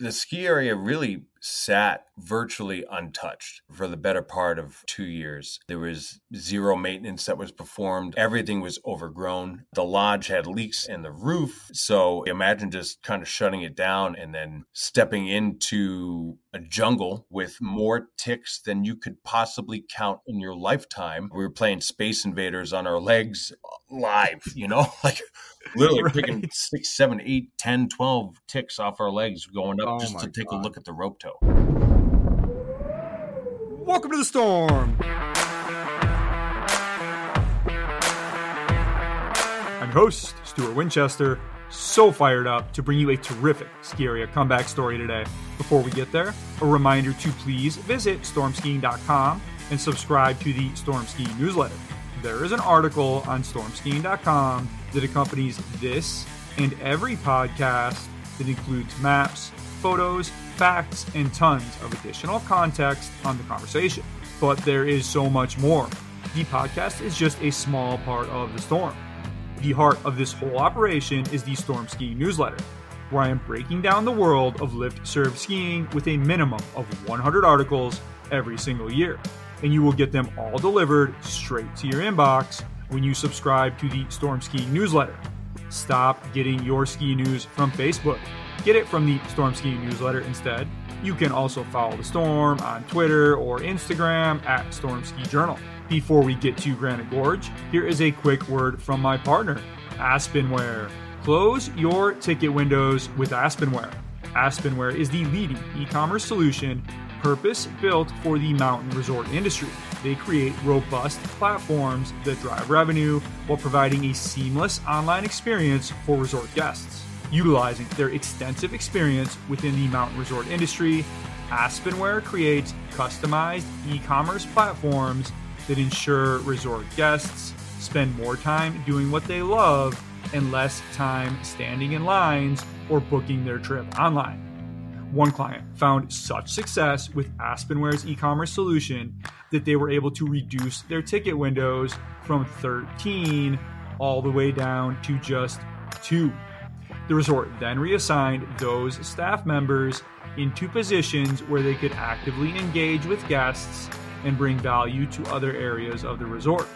the ski area really sat virtually untouched for the better part of two years. There was zero maintenance that was performed. Everything was overgrown. The lodge had leaks in the roof. So imagine just kind of shutting it down and then stepping into a jungle with more ticks than you could possibly count in your lifetime. We were playing Space Invaders on our legs uh, live, you know, like literally right. picking six, seven, eight, 10, 12 ticks off our legs going up oh just to take God. a look at the rope tow. Welcome to the storm. I'm host Stuart Winchester. So fired up to bring you a terrific ski area comeback story today. Before we get there, a reminder to please visit stormskiing.com and subscribe to the Storm Skiing newsletter. There is an article on stormskiing.com that accompanies this and every podcast that includes maps, photos, facts, and tons of additional context on the conversation. But there is so much more. The podcast is just a small part of the storm. The heart of this whole operation is the Storm Skiing newsletter, where I am breaking down the world of lift serve skiing with a minimum of 100 articles every single year. And you will get them all delivered straight to your inbox when you subscribe to the Storm Skiing newsletter. Stop getting your ski news from Facebook. Get it from the Storm Skiing newsletter instead. You can also follow the Storm on Twitter or Instagram at Storm Ski Journal. Before we get to Granite Gorge, here is a quick word from my partner, Aspenware. Close your ticket windows with Aspenware. Aspenware is the leading e commerce solution purpose built for the mountain resort industry. They create robust platforms that drive revenue while providing a seamless online experience for resort guests. Utilizing their extensive experience within the mountain resort industry, Aspenware creates customized e commerce platforms that ensure resort guests spend more time doing what they love and less time standing in lines or booking their trip online. One client found such success with Aspenware's e commerce solution that they were able to reduce their ticket windows from 13 all the way down to just two. The resort then reassigned those staff members into positions where they could actively engage with guests and bring value to other areas of the resort.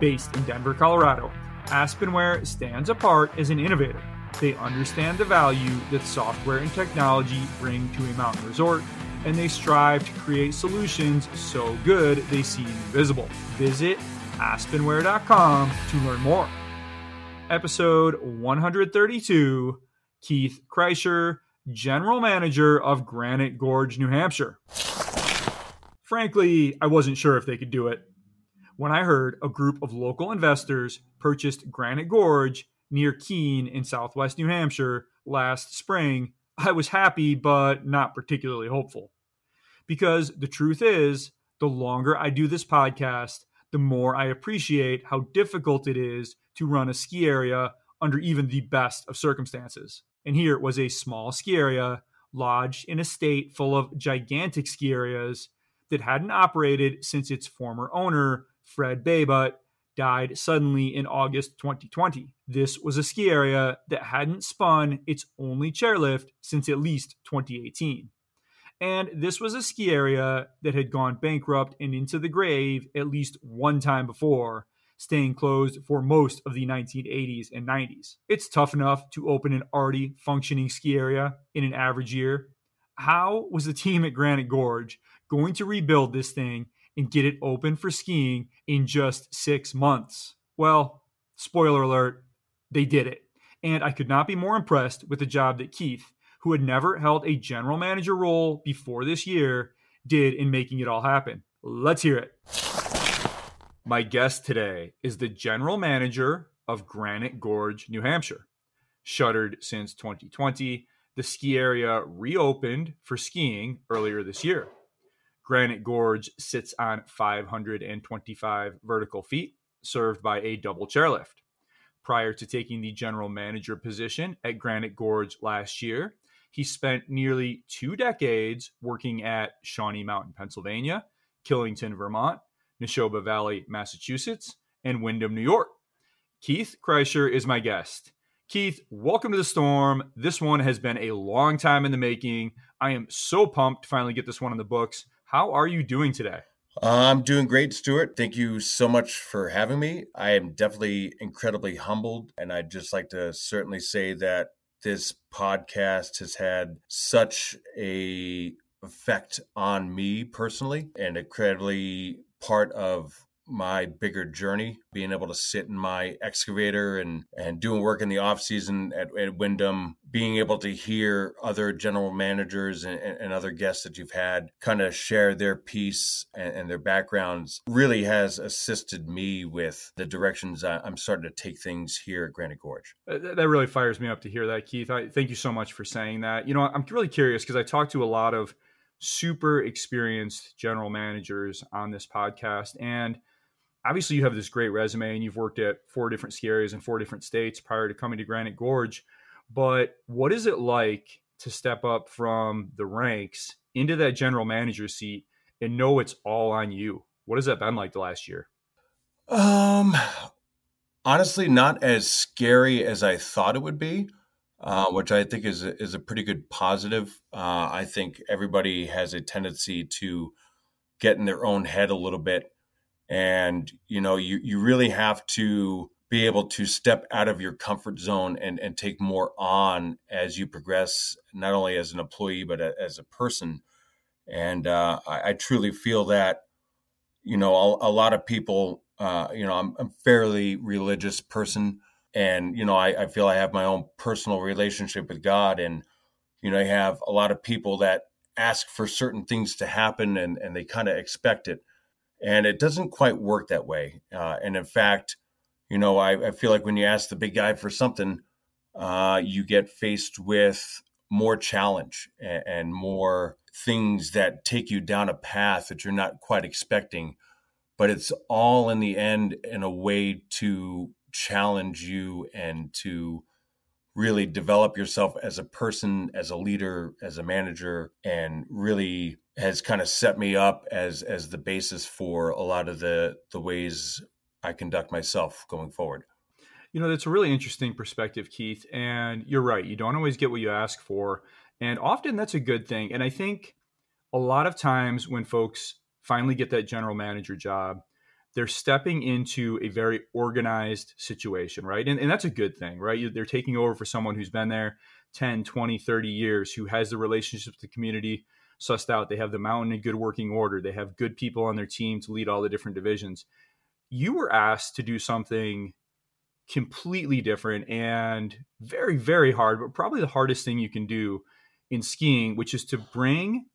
Based in Denver, Colorado, Aspenware stands apart as an innovator they understand the value that software and technology bring to a mountain resort, and they strive to create solutions so good they seem invisible. Visit aspenware.com to learn more. Episode 132 Keith Kreischer, General Manager of Granite Gorge, New Hampshire. Frankly, I wasn't sure if they could do it. When I heard a group of local investors purchased Granite Gorge, near Keene in southwest New Hampshire last spring, I was happy but not particularly hopeful. Because the truth is, the longer I do this podcast, the more I appreciate how difficult it is to run a ski area under even the best of circumstances. And here it was a small ski area lodged in a state full of gigantic ski areas that hadn't operated since its former owner, Fred Baybutt, died suddenly in August 2020. This was a ski area that hadn't spun its only chairlift since at least 2018. And this was a ski area that had gone bankrupt and into the grave at least one time before, staying closed for most of the 1980s and 90s. It's tough enough to open an already functioning ski area in an average year. How was the team at Granite Gorge going to rebuild this thing and get it open for skiing in just six months? Well, spoiler alert, they did it. And I could not be more impressed with the job that Keith, who had never held a general manager role before this year, did in making it all happen. Let's hear it. My guest today is the general manager of Granite Gorge, New Hampshire. Shuttered since 2020, the ski area reopened for skiing earlier this year. Granite Gorge sits on 525 vertical feet, served by a double chairlift. Prior to taking the general manager position at Granite Gorge last year, he spent nearly two decades working at Shawnee Mountain, Pennsylvania, Killington, Vermont, Nashoba Valley, Massachusetts, and Windham, New York. Keith Kreischer is my guest. Keith, welcome to the storm. This one has been a long time in the making. I am so pumped to finally get this one in the books. How are you doing today? I'm doing great, Stuart. Thank you so much for having me. I am definitely incredibly humbled, and I'd just like to certainly say that this podcast has had such a effect on me personally and incredibly part of my bigger journey, being able to sit in my excavator and and doing work in the off season at, at Windham, being able to hear other general managers and, and other guests that you've had kind of share their piece and, and, their backgrounds really has assisted me with the directions I'm starting to take things here at Granite Gorge. That really fires me up to hear that, Keith. I thank you so much for saying that. You know, I'm really curious because I talked to a lot of super experienced general managers on this podcast and obviously you have this great resume and you've worked at four different ski areas in four different states prior to coming to Granite Gorge. But what is it like to step up from the ranks into that general manager seat and know it's all on you? What has that been like the last year? Um, honestly, not as scary as I thought it would be. Uh, which I think is a, is a pretty good positive. Uh, I think everybody has a tendency to get in their own head a little bit. And you know you you really have to be able to step out of your comfort zone and and take more on as you progress not only as an employee but a, as a person. And uh, I, I, truly feel that you know a, a lot of people uh, you know I'm, I'm, a fairly religious person and you know I, I feel i have my own personal relationship with god and you know i have a lot of people that ask for certain things to happen and and they kind of expect it and it doesn't quite work that way. Uh, and in fact, you know, I, I, feel like when you ask the big guy for something, uh, you get faced with more challenge and, and, more things that take you down a path that you're not quite expecting. But it's all in the end in a way to challenge you and to really develop yourself as a person, as a leader, as a manager, and really has kind of set me up as as the basis for a lot of the the ways I conduct myself going forward. You know, that's a really interesting perspective, Keith. And you're right. You don't always get what you ask for. And often that's a good thing. And I think a lot of times when folks finally get that general manager job, they're stepping into a very organized situation, right? And, and that's a good thing, right? They're taking over for someone who's been there 10, 20, 30 years, who has the relationship with the community, sussed out. They have the mountain in good working order. They have good people on their team to lead all the different divisions. You were asked to do something completely different and very, very hard, but probably the hardest thing you can do in skiing, which is to bring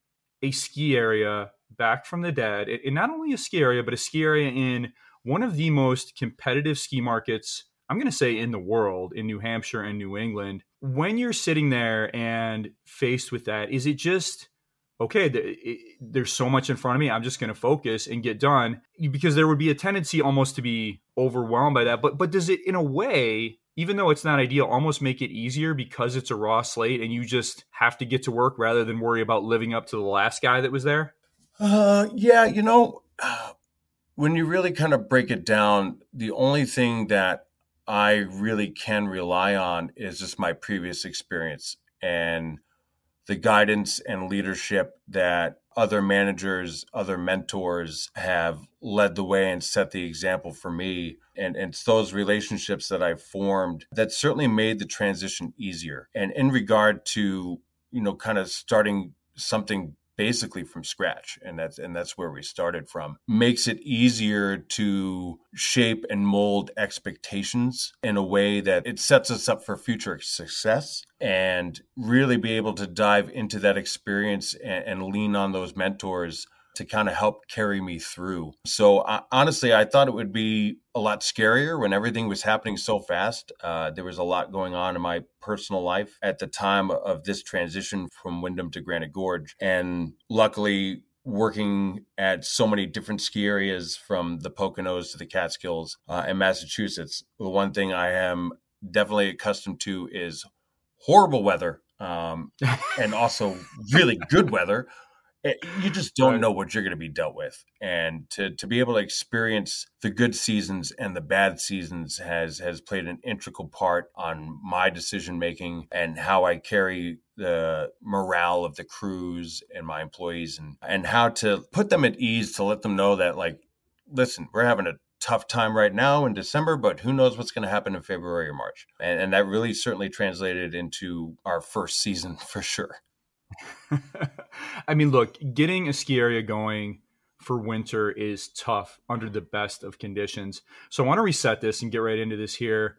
a ski area back from the dead. And not only a ski area, but a ski area in one of the most competitive ski markets, I'm going to say in the world, in New Hampshire and New England. When you're sitting there and faced with that, is it just okay, it, there's so much in front of me. I'm just going to focus and get done because there would be a tendency almost to be overwhelmed by that. But but does it in a way, even though it's not ideal, almost make it easier because it's a raw slate and you just have to get to work rather than worry about living up to the last guy that was there? Uh, yeah, you know, when you really kind of break it down, the only thing that I really can rely on is just my previous experience and the guidance and leadership that other managers, other mentors have led the way and set the example for me. And, and it's those relationships that I've formed that certainly made the transition easier. And in regard to, you know, kind of starting something basically from scratch and that's and that's where we started from. Makes it easier to shape and mold expectations in a way that it sets us up for future success and really be able to dive into that experience and, and lean on those mentors to kind of help carry me through. So uh, honestly, I thought it would be a lot scarier when everything was happening so fast. Uh, there was a lot going on in my personal life at the time of this transition from Windham to Granite Gorge, and luckily. Working at so many different ski areas from the Poconos to the Catskills uh, and Massachusetts, the one thing I am definitely accustomed to is horrible weather um, and also really good weather Eh, you just don't know what you're going to be dealt with and to to be able to experience the good seasons and the bad seasons has has played an integral part on my decision making and how I carry the morale of the crews and my employees and and how to put them at ease to let them know that like listen we're having a tough time right now in December, but who knows what's going to happen in February or March. And, and that really certainly translated into our first season for sure. I mean, look, getting a ski area going for winter is tough under the best of conditions. So I want to reset this and get right into this here.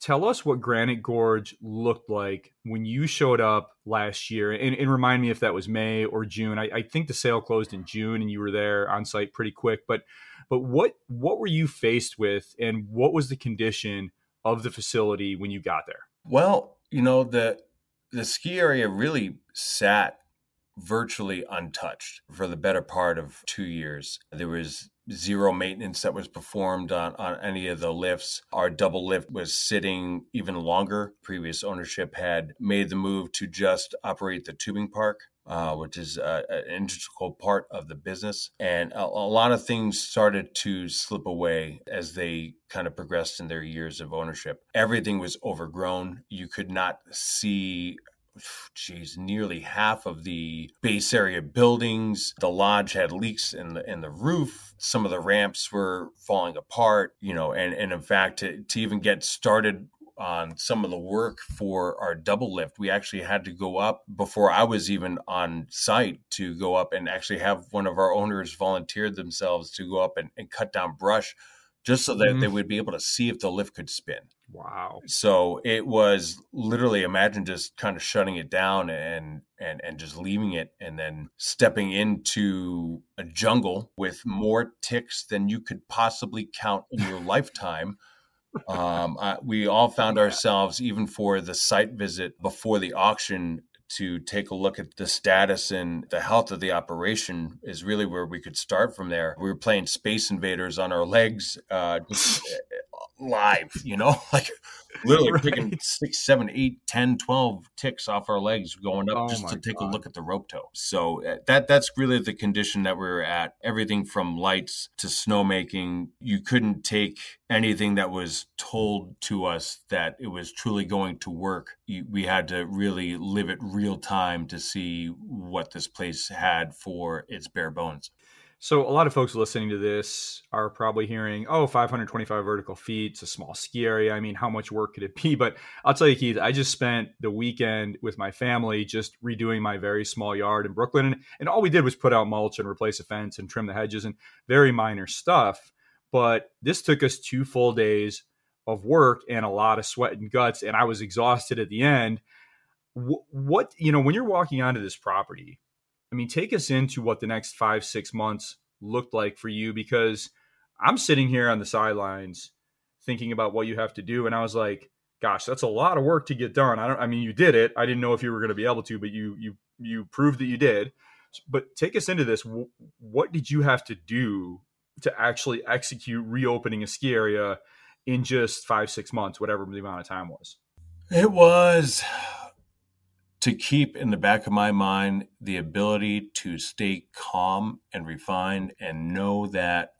Tell us what Granite Gorge looked like when you showed up last year, and, and remind me if that was May or June. I, I, think the sale closed in June, and you were there on site pretty quick. But but what what were you faced with, and what was the condition of the facility when you got there? Well, you know the the ski area really sat virtually untouched for the better part of two years. There was zero maintenance that was performed on, on any of the lifts. Our double lift was sitting even longer. Previous ownership had made the move to just operate the tubing park. Uh, which is uh, an integral part of the business. And a, a, lot of things started to slip away as they kind of progressed in their years of ownership. Everything was overgrown. You could not see geez, nearly half of the base area buildings. The lodge had leaks in the in the roof. Some of the ramps were falling apart, you know, and, and in fact to, to even get started on some of the work for our double lift, we actually had to go up before I was even on site to go up and actually have one of our owners volunteered themselves to go up and, and cut down brush just so that mm. they would be able to see if the lift could spin. Wow. So it was literally imagine just kind of shutting it down and and and just leaving it and then stepping into a jungle with more ticks than you could possibly count in your lifetime. Um, uh, we all found ourselves even for the site visit before the auction to take a look at the status and the health of the operation is really where we could start from there. We were playing Space Invaders on our legs, uh, live, you know, like literally right. picking six, seven, eight, 10, 12 ticks off our legs going up oh just to take God. a look at the rope tow. So uh, that that's really the condition that we were at. Everything from lights to snowmaking. You couldn't take anything that was told to us that it was truly going to work. We had to really live it real time to see what this place had for its bare bones. So a lot of folks listening to this are probably hearing, "Oh, 525 vertical feet, it's a small ski area. I mean, how much work could it be?" But I'll tell you, Keith, I just spent the weekend with my family just redoing my very small yard in Brooklyn, and, and all we did was put out mulch and replace a fence and trim the hedges and very minor stuff. But this took us two full days of work and a lot of sweat and guts, and I was exhausted at the end. What you know, when you're walking onto this property, I mean, take us into what the next five, six months looked like for you because I'm sitting here on the sidelines thinking about what you have to do. And I was like, gosh, that's a lot of work to get done. I don't, I mean, you did it. I didn't know if you were going to be able to, but you, you, you proved that you did. But take us into this. What did you have to do to actually execute reopening a ski area in just five, six months, whatever the amount of time was? It was to keep in the back of my mind the ability to stay calm and refined and know that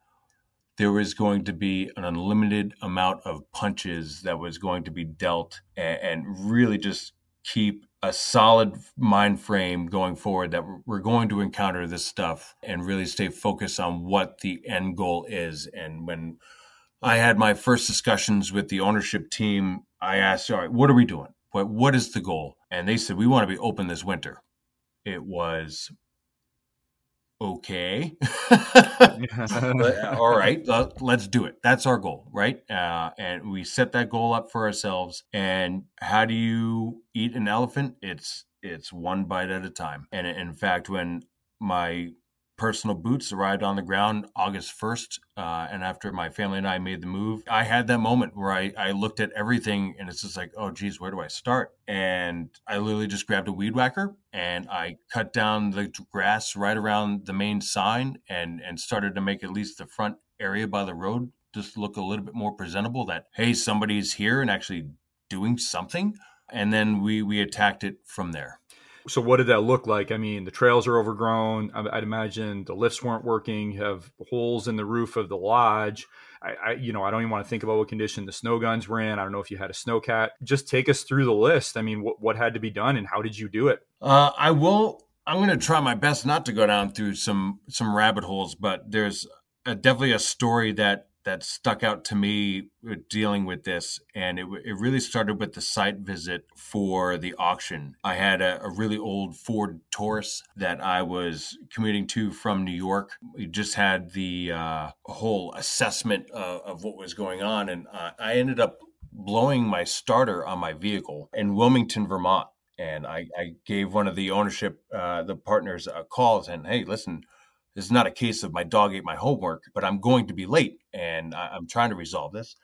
there was going to be an unlimited amount of punches that was going to be dealt and, and really just keep a solid mind frame going forward that we're going to encounter this stuff and really stay focused on what the end goal is. And when I had my first discussions with the ownership team I asked all right what are we doing what what is the goal? And they said we want to be open this winter. It was okay. All right, let's do it. That's our goal, right? Uh, and we set that goal up for ourselves. And how do you eat an elephant? It's it's one bite at a time. And in fact, when my personal boots arrived on the ground August 1st. Uh, and after my family and I made the move, I had that moment where I, I looked at everything and it's just like, oh, geez, where do I start? And I literally just grabbed a weed whacker and I cut down the grass right around the main sign and, and started to make at least the front area by the road just look a little bit more presentable that, hey, somebody's here and actually doing something. And then we, we attacked it from there. So, what did that look like? I mean, the trails are overgrown. I'd imagine the lifts weren't working. Have holes in the roof of the lodge. I, I, you know, I don't even want to think about what condition the snow guns were in. I don't know if you had a snowcat. Just take us through the list. I mean, what, what had to be done and how did you do it? Uh, I will. I'm going to try my best not to go down through some some rabbit holes, but there's a, definitely a story that that stuck out to me dealing with this. And it, it really started with the site visit for the auction. I had a, a really old Ford Taurus that I was commuting to from New York. We just had the uh, whole assessment of, what was going on. And uh, I ended up blowing my starter on my vehicle in Wilmington, Vermont. And I, I gave one of the ownership, uh, the partners, a call saying, hey, listen, this is not a case of my dog ate my homework, but I'm going to be late and I, am trying to resolve this.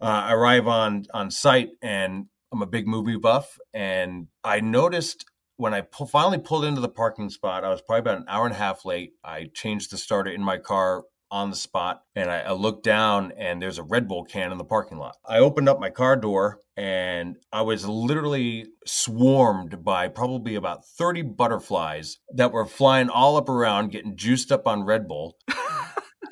Uh, I arrive on on site and I'm a big movie buff, and I noticed when I finally pulled into the parking spot, I was probably about an hour and a half late. I changed the starter in my car on the spot and I, I looked down and there's a Red Bull can in the parking lot. I opened up my car door and I was literally swarmed by probably about 30 butterflies that were flying all up around, getting juiced up on Red Bull.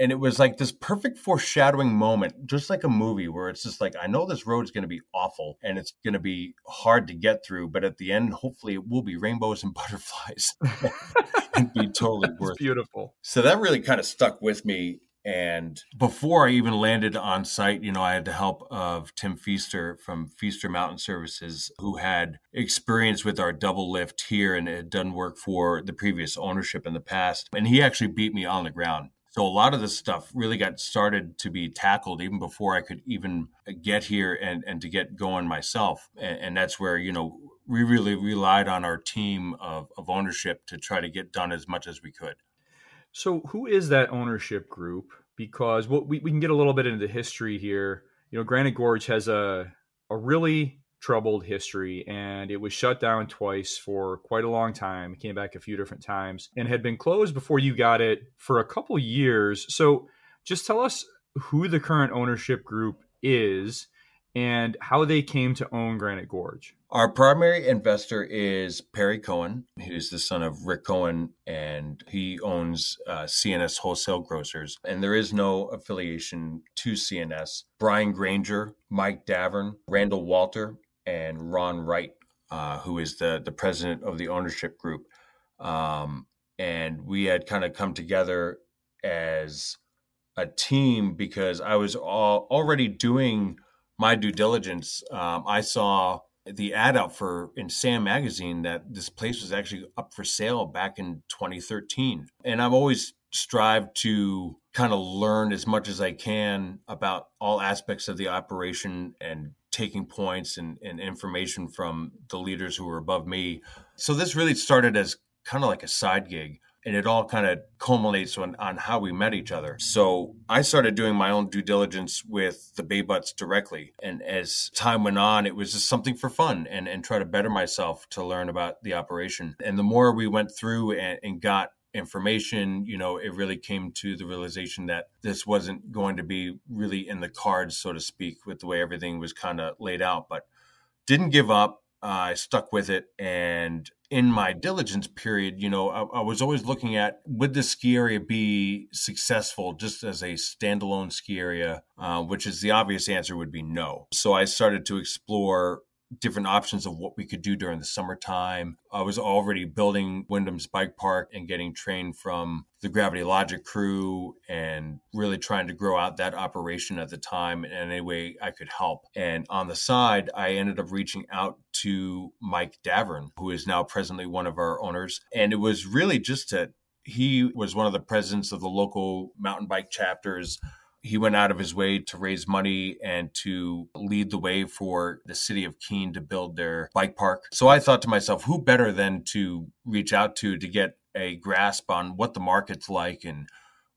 and it was like this perfect foreshadowing moment, just like a movie where it's just like, I know this road is going to be awful and it's going to be hard to get through, but at the end, hopefully, it will be rainbows and butterflies and be totally worth beautiful. So that really kind of stuck with me. And before I even landed on site, you know, I had the help of Tim Feaster from Feaster Mountain Services, who had experience with our double lift here and had done work for the previous ownership in the past. And he actually beat me on the ground. So a lot of this stuff really got started to be tackled even before I could even get here and, and to get going myself. And, and that's where, you know, we really relied on our team of, of ownership to try to get done as much as we could. So who is that ownership group? Because what we, we can get a little bit into the history here. You know, Granite Gorge has a a really troubled history and it was shut down twice for quite a long time. It came back a few different times and had been closed before you got it for a couple years. So just tell us who the current ownership group is and how they came to own Granite Gorge. Our primary investor is Perry Cohen, who's the son of Rick Cohen, and he owns uh, C&S Wholesale Grocers. And there is no affiliation to C&S. Brian Granger, Mike Davern, Randall Walter, and Ron Wright, uh, who is the the president of the ownership group. Um, and we had kind of come together as a team because I was all, already doing my due diligence. Um, I saw the ad out for in Sam magazine that this place was actually up for sale back in 2013, and I've always strived to kind of learn as much as I can about all aspects of the operation and taking points and, and information from the leaders who were above me. So this really started as kind of like a side gig and it all kind of culminates on, on how we met each other. So I started doing my own due diligence with the Baybutts directly. And as time went on, it was just something for fun and, and try to better myself to learn about the operation. And the more we went through and, and got information, you know, it really came to the realization that this wasn't going to be really in the cards, so to speak, with the way everything was kind of laid out. But didn't give up. Uh, I stuck with it. And in my diligence period, you know, I, I, was always looking at would the ski area be successful just as a standalone ski area, uh, which is the obvious answer would be no. So I started to explore different options of what we could do during the summertime. I was already building Windham's bike park and getting trained from the Gravity Logic crew and really trying to grow out that operation at the time in any way I could help. And on the side, I ended up reaching out to Mike Davern, who is now presently one of our owners. And it was really just to, he was one of the presidents of the local mountain bike chapters he went out of his way to raise money and to lead the way for the city of Keene to build their bike park. So I thought to myself, who better than to reach out to to get a grasp on what the market's like and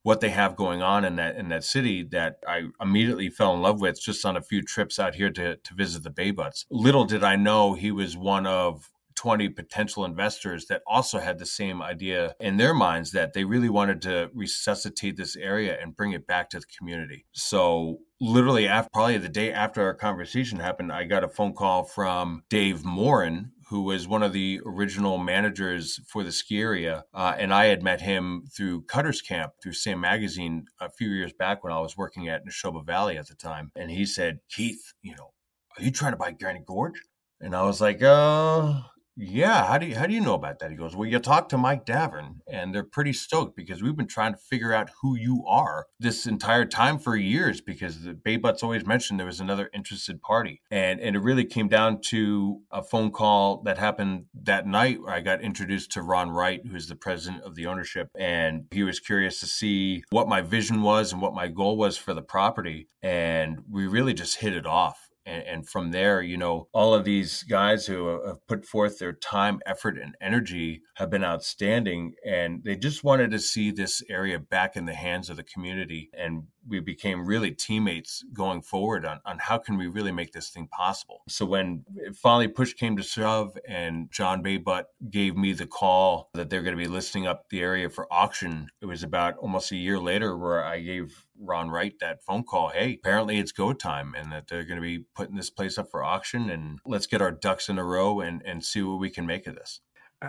what they have going on in that in that city that I immediately fell in love with just on a few trips out here to to visit the Baybutts. Little did I know he was one of 20 potential investors that also had the same idea in their minds that they really wanted to resuscitate this area and bring it back to the community. So, literally, after, probably the day after our conversation happened, I got a phone call from Dave Morin, who was one of the original managers for the ski area. Uh, and I had met him through Cutter's Camp, through Sam Magazine a few years back when I was working at Nashoba Valley at the time. And he said, Keith, you know, are you trying to buy Granite Gorge? And I was like, uh, yeah, how do you how do you know about that? He goes, Well, you talk to Mike Davern, and they're pretty stoked because we've been trying to figure out who you are this entire time for years because the Baybutts always mentioned there was another interested party. And and it really came down to a phone call that happened that night where I got introduced to Ron Wright, who's the president of the ownership, and he was curious to see what my vision was and what my goal was for the property. And we really just hit it off and, and, from there, you know, all of these guys who have put forth their time, effort, and energy have been outstanding. And they just wanted to see this area back in the hands of the community. And we became really teammates going forward on, on how can we really make this thing possible. So when finally push came to shove and John Baybutt gave me the call that they're going to be listing up the area for auction, it was about almost a year later where I gave Ron Wright that phone call. Hey, apparently it's go time and that they're going to be putting this place up for auction and let's get our ducks in a row and, and see what we can make of this.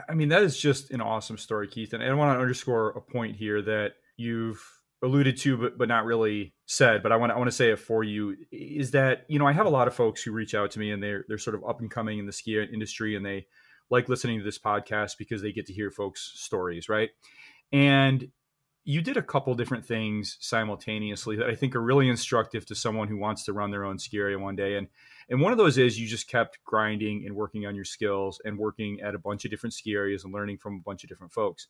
I mean, that is just an awesome story, Keith. And I want to underscore a point here that you've alluded to, but but not really said. But I want I want to say it for you is that you know I have a lot of folks who reach out to me and they're they're sort of up and coming in the ski industry and they like listening to this podcast because they get to hear folks' stories, right? And you did a couple different things simultaneously that I think are really instructive to someone who wants to run their own ski area one day. And and one of those is you just kept grinding and working on your skills and working at a bunch of different ski areas and learning from a bunch of different folks.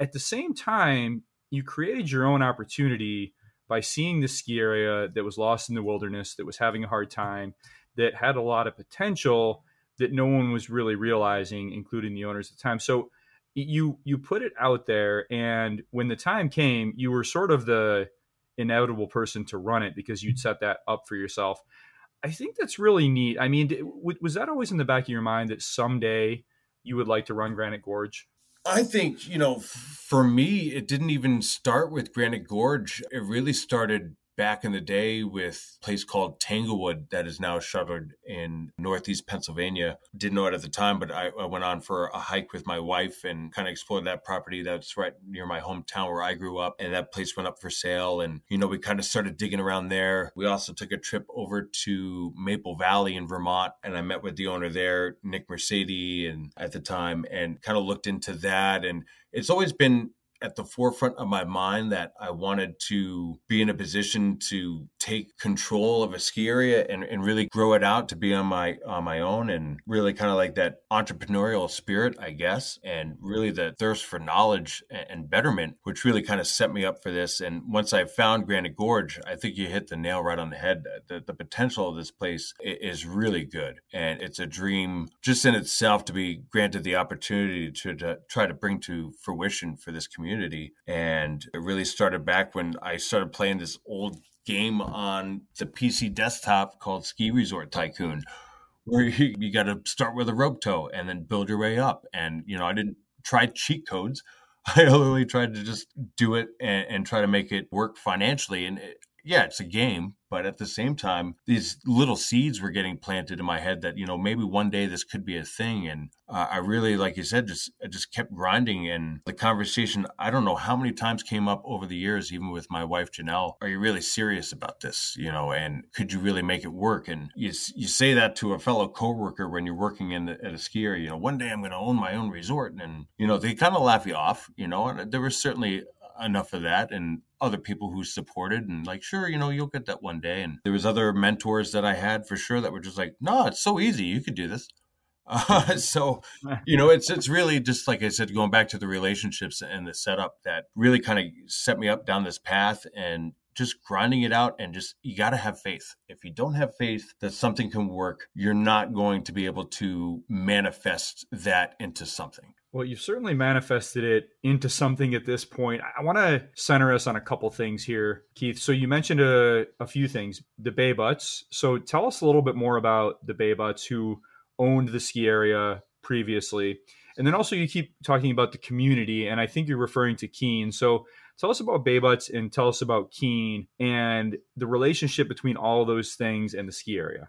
At the same time, you created your own opportunity by seeing the ski area that was lost in the wilderness, that was having a hard time, that had a lot of potential that no one was really realizing, including the owners at the time. So you you put it out there, and when the time came, you were sort of the inevitable person to run it because you'd set that up for yourself. I think that's really neat. I mean, was that always in the back of your mind that someday you would like to run Granite Gorge? I think, you know, for me, it didn't even start with Granite Gorge. It really started back in the day with a place called Tanglewood that is now shuttered in northeast Pennsylvania. Didn't know it at the time, but I, I, went on for a hike with my wife and kind of explored that property that's right near my hometown where I grew up. And that place went up for sale. And, you know, we kind of started digging around there. We also took a trip over to Maple Valley in Vermont and I met with the owner there, Nick Mercedes, and at the time and kind of looked into that. And it's always been at the forefront of my mind that I wanted to be in a position to take control of a ski area and, and really grow it out to be on my on my own and really kind of like that entrepreneurial spirit, I guess, and really the thirst for knowledge and, and betterment, which really kind of set me up for this. And once I found Granite Gorge, I think you hit the nail right on the head. The, the potential of this place is really good. And it's a dream just in itself to be granted the opportunity to, to try to bring to fruition for this community community. And it really started back when I started playing this old game on the PC desktop called Ski Resort Tycoon, where you, you got to start with a rope tow and then build your way up. And, you know, I didn't try cheat codes. I literally tried to just do it and, and try to make it work financially. And it, yeah, it's a game, but at the same time, these little seeds were getting planted in my head that you know maybe one day this could be a thing. And uh, I really, like you said, just I just kept grinding. And the conversation, I don't know how many times came up over the years, even with my wife Janelle. Are you really serious about this? You know, and could you really make it work? And you you say that to a fellow coworker when you're working in at a ski area. You know, one day I'm going to own my own resort, and you know they kind of laugh you off. You know, and there was certainly enough of that and other people who supported and like sure you know you'll get that one day and there was other mentors that i had for sure that were just like no it's so easy you could do this uh, so you know it's it's really just like i said going back to the relationships and the setup that really kind of set me up down this path and just grinding it out and just you got to have faith. If you don't have faith that something can work, you're not going to be able to manifest that into something. Well, you've certainly manifested it into something at this point. I want to center us on a couple things here, Keith. So you mentioned a, a few things, the Baybutts. So tell us a little bit more about the Baybutts who owned the ski area previously. And then also you keep talking about the community, and I think you're referring to Keene. So tell us about Baybutts and tell us about Keene and the relationship between all those things and the ski area.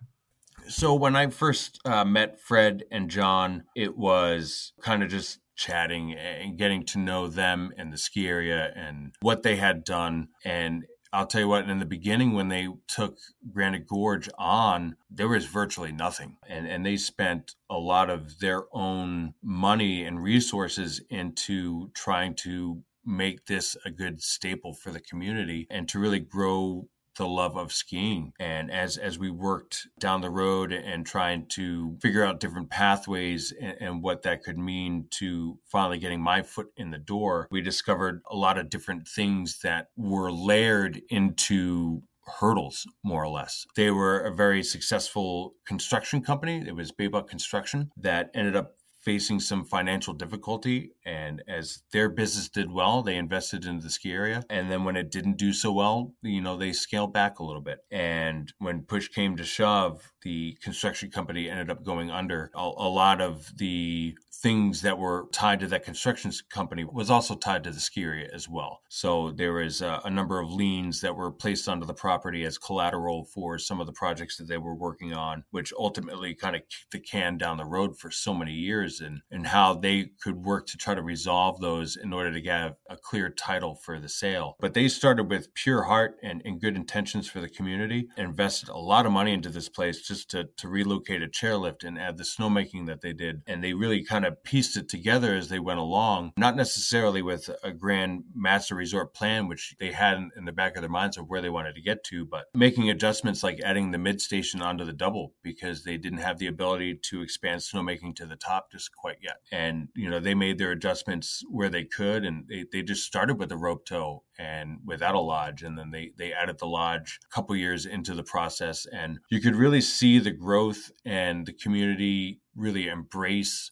So when I first uh, met Fred and John, it was kind of just chatting and getting to know them and the ski area and what they had done. And I'll tell you what, in the beginning, when they took Granite Gorge on, there was virtually nothing. And, and they spent a lot of their own money and resources into trying to make this a good staple for the community and to really grow the love of skiing. And as as we worked down the road and trying to figure out different pathways and, and, what that could mean to finally getting my foot in the door, we discovered a lot of different things that were layered into hurdles, more or less. They were a very successful construction company. It was Baybutt Construction that ended up facing some financial difficulty. And as their business did well, they invested into the ski area. And then when it didn't do so well, you know, they scaled back a little bit. And when push came to shove, the construction company ended up going under. A, a lot of the things that were tied to that construction company was also tied to the ski area as well. So there was a, a, number of liens that were placed onto the property as collateral for some of the projects that they were working on, which ultimately kind of kicked the can down the road for so many years and, and how they could work to try to resolve those in order to get a clear title for the sale. But they started with pure heart and, and good intentions for the community, invested a lot of money into this place just to, to relocate a chairlift and add the snowmaking that they did. And they really kind of pieced it together as they went along, not necessarily with a grand master resort plan, which they had in the back of their minds of where they wanted to get to, but making adjustments like adding the mid station onto the double because they didn't have the ability to expand snowmaking to the top just quite yet. And, you know, they made their adjustments where they could and they, they just started with a rope tow and without a lodge and then they they added the lodge a couple years into the process and you could really see the growth and the community really embrace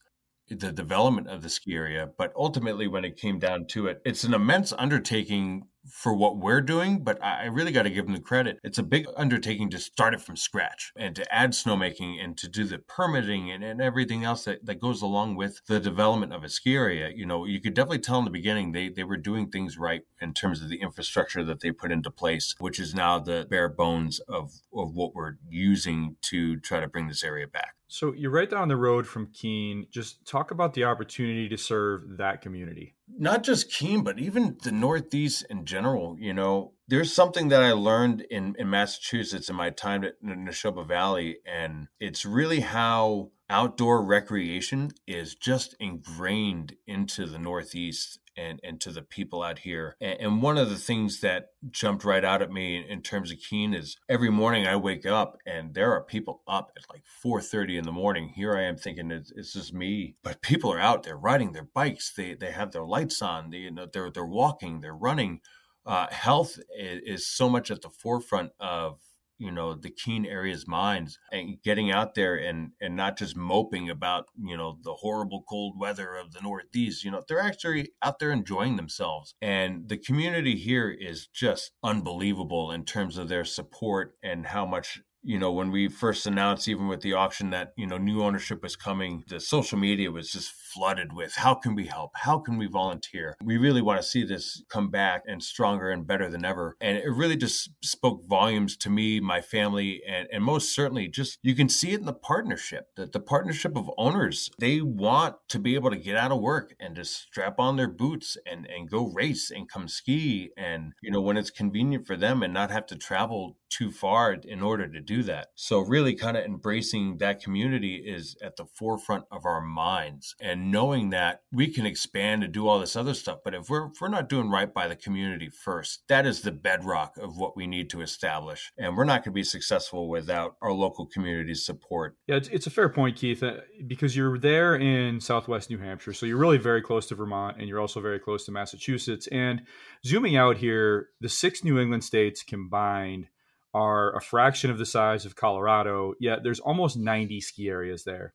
the development of the ski area. But ultimately, when it came down to it, it's an immense undertaking for what we're doing, but I really got to give them the credit. It's a big undertaking to start it from scratch and to add snowmaking and to do the permitting and, and everything else that, that goes along with the development of a ski area. You know, you could definitely tell in the beginning they, they were doing things right in terms of the infrastructure that they put into place, which is now the bare bones of, of what we're using to try to bring this area back. So you're right down the road from Keene. Just talk about the opportunity to serve that community. Not just Keene, but even the Northeast in general. You know, there's something that I learned in, in Massachusetts in my time at Nashoba Valley, and it's really how outdoor recreation is just ingrained into the Northeast and and to the people out here. And, and, one of the things that jumped right out at me in, in terms of Keene is every morning I wake up and there are people up at like 4:30 in the morning. Here I am thinking it's, it's just me, but people are out. They're riding their bikes. They they have their lights on. They you know they're they're walking. They're running. Uh, health is, is so much at the forefront of you know the Keene area's minds and getting out there and and not just moping about you know the horrible cold weather of the northeast you know they're actually out there enjoying themselves. And the community here is just unbelievable in terms of their support and how much you know, when we first announced, even with the auction, that, you know, new ownership was coming, the social media was just flooded with how can we help? How can we volunteer? We really want to see this come back and stronger and better than ever. And it really just spoke volumes to me, my family, and, and most certainly just you can see it in the partnership, that the partnership of owners, they want to be able to get out of work and just strap on their boots and, and go race and come ski. And, you know, when it's convenient for them and not have to travel too far in order to do that. So really kind of embracing that community is at the forefront of our minds and knowing that we can expand and do all this other stuff. But if we're, if we're not doing right by the community first, that is the bedrock of what we need to establish. And we're not going to be successful without our local community's support. Yeah, it's, it's a fair point, Keith, uh, because you're there in Southwest New Hampshire. So you're really very close to Vermont and you're also very close to Massachusetts. And zooming out here, the six New England states combined are a fraction of the size of Colorado, yet there's almost 90 ski areas there.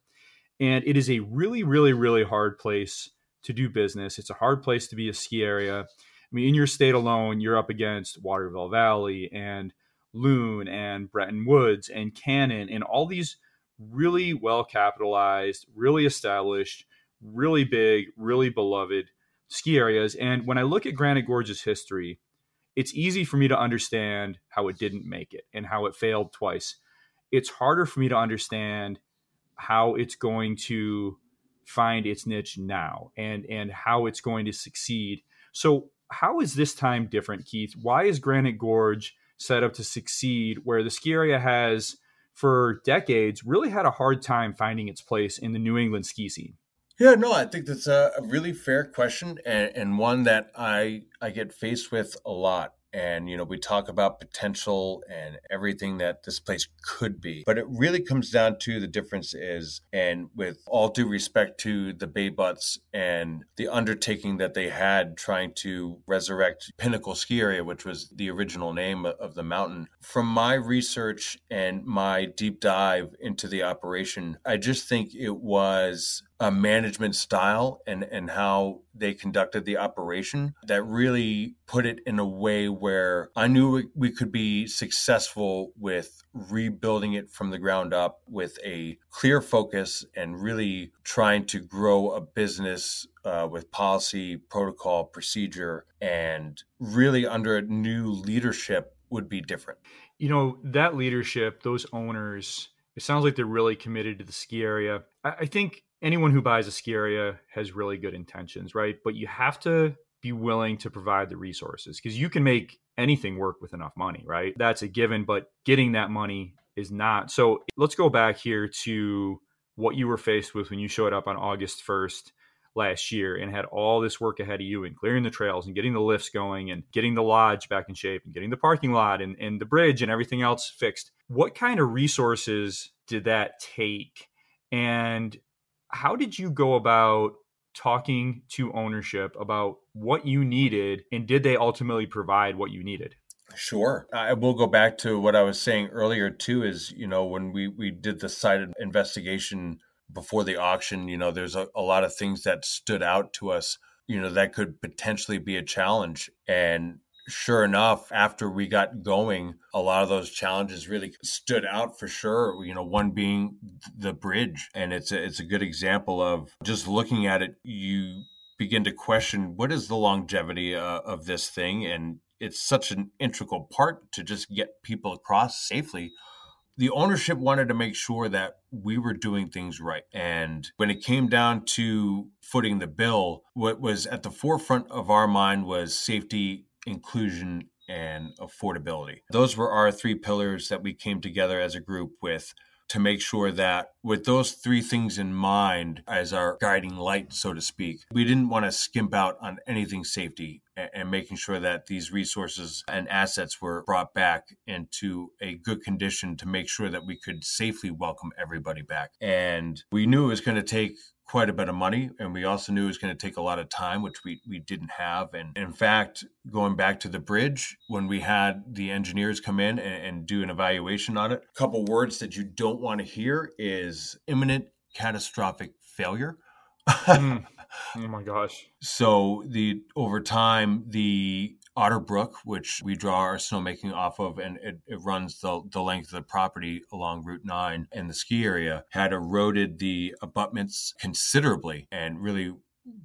And it is a really, really, really hard place to do business. It's a hard place to be a ski area. I mean, in your state alone, you're up against Waterville Valley and Loon and Bretton Woods and Cannon and all these really well capitalized, really established, really big, really beloved ski areas. And when I look at Granite Gorge's history, it's easy for me to understand how it didn't make it and how it failed twice. it's harder for me to understand how it's going to find its niche now and and how it's going to succeed. So how is this time different, Keith? Why is Granite Gorge set up to succeed where the ski area has for decades really had a hard time finding its place in the New England ski scene? Yeah, no, I think that's a, a really fair question and, and one that I I get faced with a lot. And you know we talk about potential and everything that this place could be but it really comes down to the difference is and with all due respect to the baybutts and the undertaking that they had trying to resurrect pinnacle ski area which was the original name of the mountain from my research and my deep dive into the operation i just think it was a management style and, and how they conducted the operation that really put it in a way where I knew we could be successful with rebuilding it from the ground up with a clear focus and really trying to grow a business uh, with policy, protocol, procedure, and really under a new leadership would be different. You know, that leadership, those owners, it sounds like they're really committed to the ski area. I, I think anyone who buys a ski area has really good intentions, right? But you have to be willing to provide the resources because you can make anything work with enough money, right? That's a given, but getting that money is not. So let's go back here to what you were faced with when you showed up on August 1st last year and had all this work ahead of you and clearing the trails and getting the lifts going and getting the lodge back in shape and getting the parking lot and, and the bridge and everything else fixed. What kind of resources did that take? And how did you go about talking to ownership about what you needed and did they ultimately provide what you needed? Sure. I will go back to what I was saying earlier too is, you know, when we we did the site investigation before the auction, you know, there's a, a lot of things that stood out to us, you know, that could potentially be a challenge and sure enough, after we got going, a lot of those challenges really stood out for sure. You know, one being the bridge, and it's a, it's a good example of just looking at it. You begin to question what is the longevity uh, of this thing, and it's such an integral part to just get people across safely. The ownership wanted to make sure that we were doing things right. And when it came down to footing the bill, what was at the forefront of our mind was safety inclusion, and affordability. Those were our three pillars that we came together as a group with to make sure that with those three things in mind as our guiding light, so to speak, we didn't want to skimp out on anything safety and, making sure that these resources and assets were brought back into a good condition to make sure that we could safely welcome everybody back. And we knew it was going to take quite a bit of money and we also knew it was going to take a lot of time which we, we didn't have. And in fact going back to the bridge when we had the engineers come in and, and do an evaluation on it a couple words that you don't want to hear is imminent catastrophic failure. Mm. oh my gosh. So the over time the Otter Brook, which we draw our snowmaking off of, and it, it, runs the, the length of the property along Route 9 and the ski area, had eroded the abutments considerably and really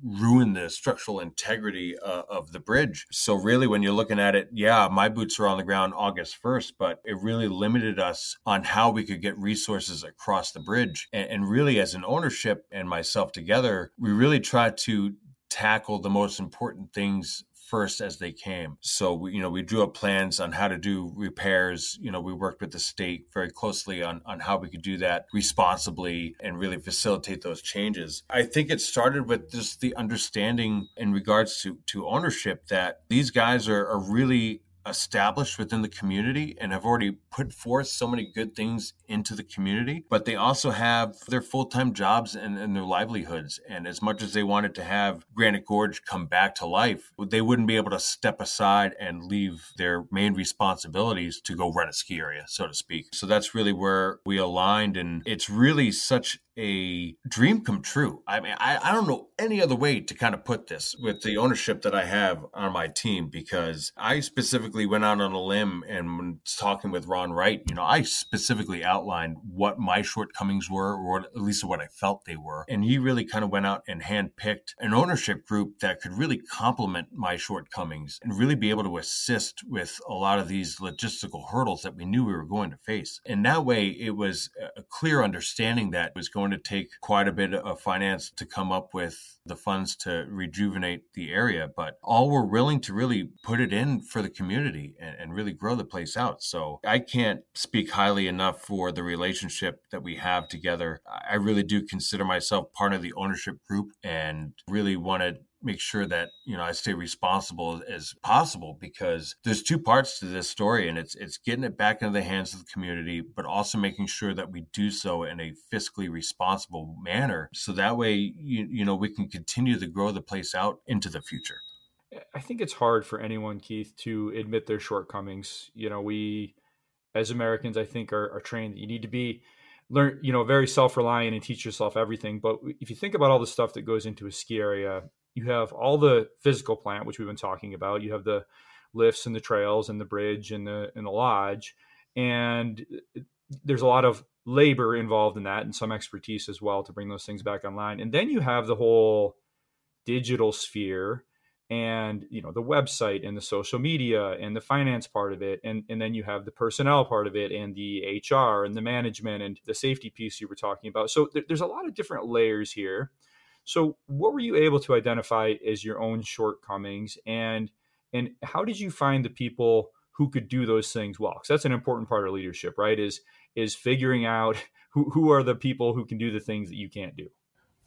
ruined the structural integrity uh, of the bridge. So really when you're looking at it, yeah, my boots are on the ground August 1st, but it really limited us on how we could get resources across the bridge. And, and really as an ownership and myself together, we really tried to tackle the most important things first as they came. So we, you know, we drew up plans on how to do repairs. You know, we worked with the state very closely on on how we could do that responsibly and really facilitate those changes. I think it started with just the understanding in regards to to ownership that these guys are, are really established within the community and have already put forth so many good things into the community, but they also have their full time jobs and, and, their livelihoods. And as much as they wanted to have Granite Gorge come back to life, they wouldn't be able to step aside and leave their main responsibilities to go run a ski area, so to speak. So that's really where we aligned. And it's really such a dream come true. I mean, I, I don't know any other way to kind of put this with the ownership that I have on my team because I specifically went out on a limb and when talking with Ron Wright, you know, I specifically outlined what my shortcomings were, or at least what I felt they were. And he really kind of went out and handpicked an ownership group that could really complement my shortcomings and really be able to assist with a lot of these logistical hurdles that we knew we were going to face. And that way, it was a clear understanding that was going to take quite a bit of finance to come up with the funds to rejuvenate the area, but all were willing to really put it in for the community and, and, really grow the place out. So I can't speak highly enough for the relationship that we have together. I really do consider myself part of the ownership group and really want to make sure that you know I stay responsible as possible because there's two parts to this story and it's it's getting it back into the hands of the community but also making sure that we do so in a fiscally responsible manner so that way you, you know we can continue to grow the place out into the future. I think it's hard for anyone Keith to admit their shortcomings. You know, we as Americans I think are, are trained that you need to be learn you know very self-reliant and teach yourself everything but if you think about all the stuff that goes into a ski area you have all the physical plant, which we've been talking about. You have the lifts and the trails and the bridge and the and the lodge, and uh, there's a lot of labor involved in that and some expertise as well to bring those things back online. And then you have the whole digital sphere and you know the website and the social media and the finance part of it and and then you have the personnel part of it and the HR and the management and the safety piece you were talking about so there's a lot of different layers here so, what were you able to identify as your own shortcomings, and and how did you find the people who could do those things well? Because that's an important part of leadership, right? Is is figuring out who who are the people who can do the things that you can't do.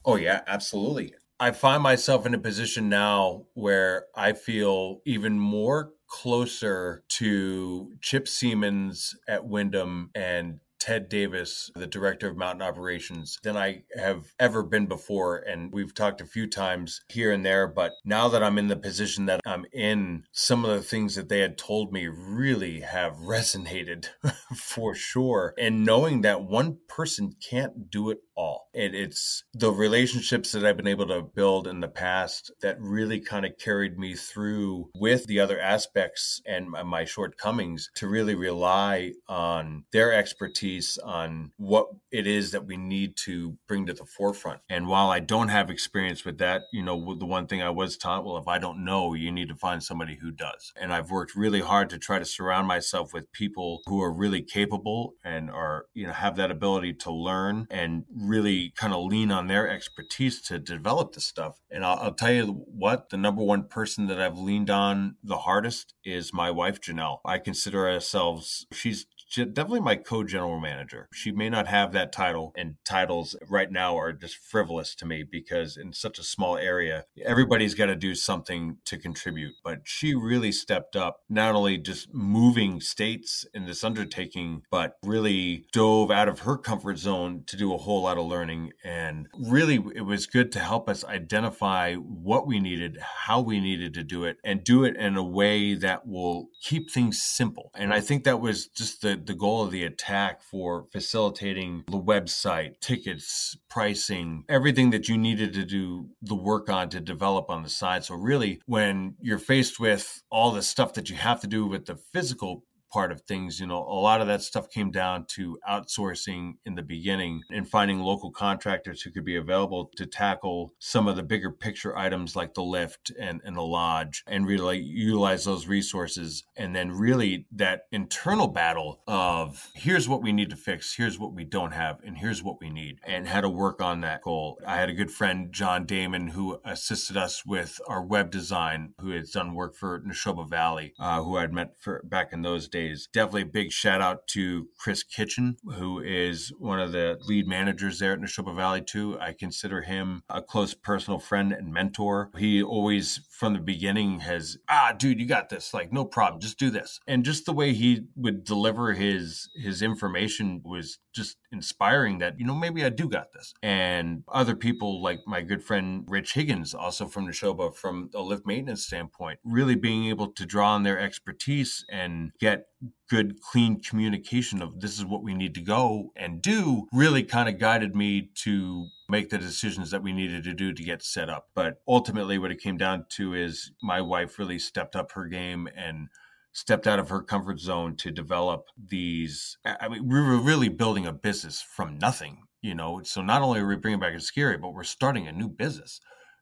Oh yeah, absolutely. I find myself in a position now where I feel even more closer to Chip Seamans at Windham and Ted Davis, the director of mountain operations, than I have ever been before. And we've talked a few times here and there, but now that I'm in the position that I'm in, some of the things that they had told me really have resonated for sure. And knowing that one person can't do it all. It's the relationships that I've been able to build in the past that really kind of carried me through with the other aspects and my shortcomings to really rely on their expertise on what it is that we need to bring to the forefront. And while I don't have experience with that, you know, the one thing I was taught, well, if I don't know, you need to find somebody who does. And I've worked really hard to try to surround myself with people who are really capable and are, you know, have that ability to learn and really kind of lean on their expertise to develop this stuff. And I'll, I'll, tell you what, the number one person that I've leaned on the hardest is my wife, Janelle. I consider ourselves, she's definitely my co-general manager. She may not have that title, and titles right now are just frivolous to me because in such a small area, everybody's got to do something to contribute. But she really stepped up, not only just moving states in this undertaking, but really dove out of her comfort zone to do a whole lot of learning. And really, it was good to help us identify what we needed, how we needed to do it, and do it in a way that will keep things simple. And I think that was just the the, goal of the attack for facilitating the website, tickets, pricing, everything that you needed to do the work on to develop on the side. So, really, when you're faced with all the stuff that you have to do with the physical part of things. You know, a lot of that stuff came down to outsourcing in the beginning and finding local contractors who could be available to tackle some of the bigger picture items like the lift and, and the lodge and really utilize those resources. And then really that internal battle of here's what we need to fix, here's what we don't have, and here's what we need, and how to work on that goal. I had a good friend, John Damon, who assisted us with our web design, who has done work for Nashoba Valley, uh, who I'd met for back in those days days. Definitely a big shout out to Chris Kitchen, who is one of the lead managers there at Nashoba Valley too. I consider him a close personal friend and mentor. He always, from the beginning, has ah, dude, you got this. Like, no problem, just do this. And just the way he would deliver his his information was just inspiring. That you know maybe I do got this. And other people like my good friend Rich Higgins, also from Nashoba, from a lift maintenance standpoint, really being able to draw on their expertise and get good, clean communication of this is what we need to go and do really kind of guided me to make the decisions that we needed to do to get set up. But ultimately, what it came down to is my wife really stepped up her game and stepped out of her comfort zone to develop these. I mean, we were really building a business from nothing, you know. So not only are we bringing back a area, but we're starting a new business.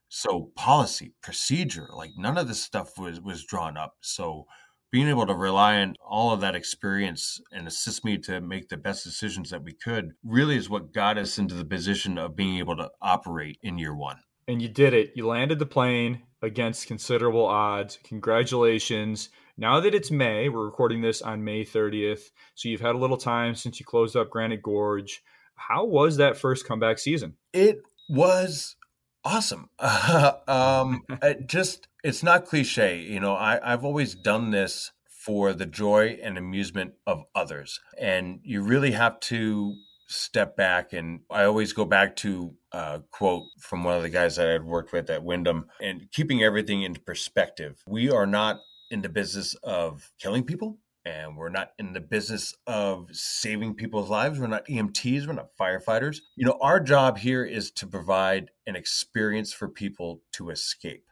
So policy, procedure, like none of this stuff was was drawn up. So being able to rely on all of that experience and assist me to make the best decisions that we could really is what got us into the position of being able to operate in year one. And you did it. You landed the plane against considerable odds. Congratulations. Now that it's May, we're recording this on May 30th. So you've had a little time since you closed up Granite Gorge. How was that first comeback season? It was awesome. um, it just it's not cliche. You know, I, I've always done this for the joy and amusement of others. And you really have to step back. And I always go back to a quote from one of the guys that I had worked with at Windham and keeping everything into perspective. We are not in the business of killing people. And we're not in the business of saving people's lives. We're not EMTs. We're not firefighters. You know, our job here is to provide an experience for people to escape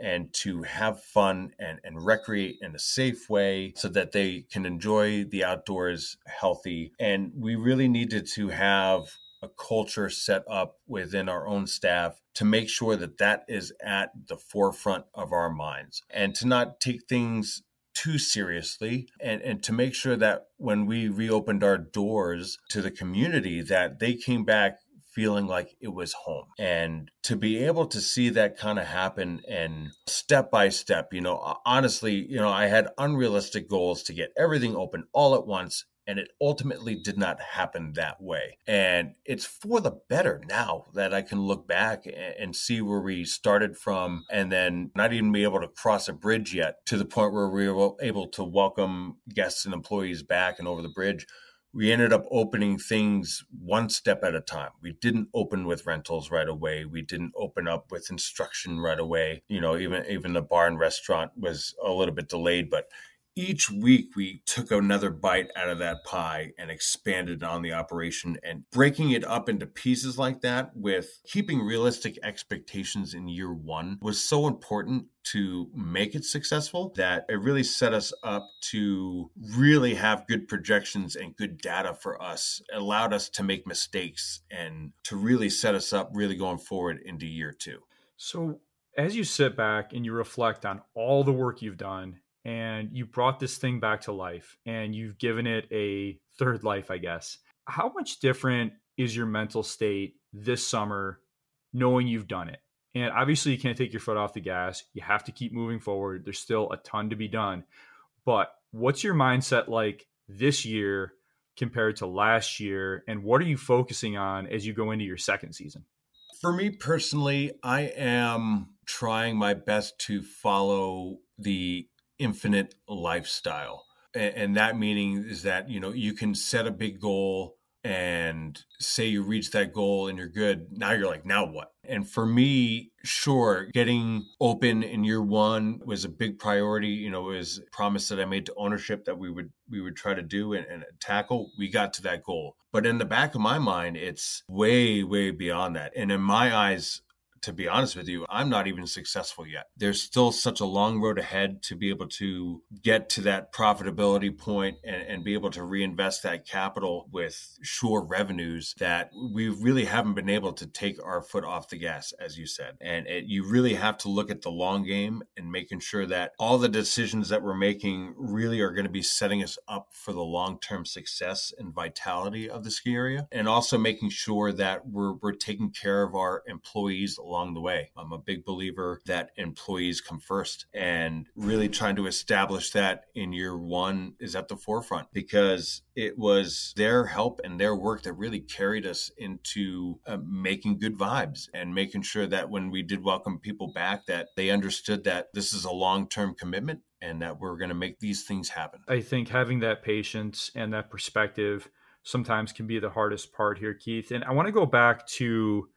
and to have fun and, and recreate in a safe way so that they can enjoy the outdoors healthy. And we really needed to have a culture set up within our own staff to make sure that that is at the forefront of our minds and to not take things too seriously and, and to make sure that when we reopened our doors to the community that they came back feeling like it was home. And to be able to see that kind of happen and step by step, you know, honestly, you know, I had unrealistic goals to get everything open all at once. And it ultimately did not happen that way. And it's for the better now that I can look back and see where we started from and then not even be able to cross a bridge yet to the point where we were able to welcome guests and employees back and over the bridge we ended up opening things one step at a time. We didn't open with rentals right away. We didn't open up with instruction right away. You know, even even the bar and restaurant was a little bit delayed, but each week we took another bite out of that pie and expanded on the operation and breaking it up into pieces like that with keeping realistic expectations in year one was so important to make it successful that it really set us up to really have good projections and good data for us it allowed us to make mistakes and to really set us up really going forward into year two. So as you sit back and you reflect on all the work you've done and you brought this thing back to life and you've given it a third life, I guess. How much different is your mental state this summer knowing you've done it? And obviously, you can't take your foot off the gas. You have to keep moving forward. There's still a ton to be done. But what's your mindset like this year compared to last year? And what are you focusing on as you go into your second season? For me personally, I am trying my best to follow the infinite lifestyle. And, and that meaning is that, you know, you can set a big goal and say you reach that goal and you're good. Now you're like, now what? And for me, sure, getting open in year one was a big priority. You know, it was a promise that I made to ownership that we would we would try to do and, and tackle. We got to that goal. But in the back of my mind, it's way, way beyond that. And in my eyes, to be honest with you, I'm not even successful yet. There's still such a long road ahead to be able to get to that profitability point and, and be able to reinvest that capital with sure revenues that we really haven't been able to take our foot off the gas, as you said. And it, you really have to look at the long game and making sure that all the decisions that we're making really are going to be setting us up for the long term success and vitality of the ski area. And also making sure that we're, we're taking care of our employees along the way. I'm a big believer that employees come first and really trying to establish that in year one is at the forefront because it was their help and their work that really carried us into uh, making good vibes and making sure that when we did welcome people back that they understood that this is a long-term commitment and that we're going to make these things happen. I think having that patience and that perspective sometimes can be the hardest part here, Keith. And I want to go back to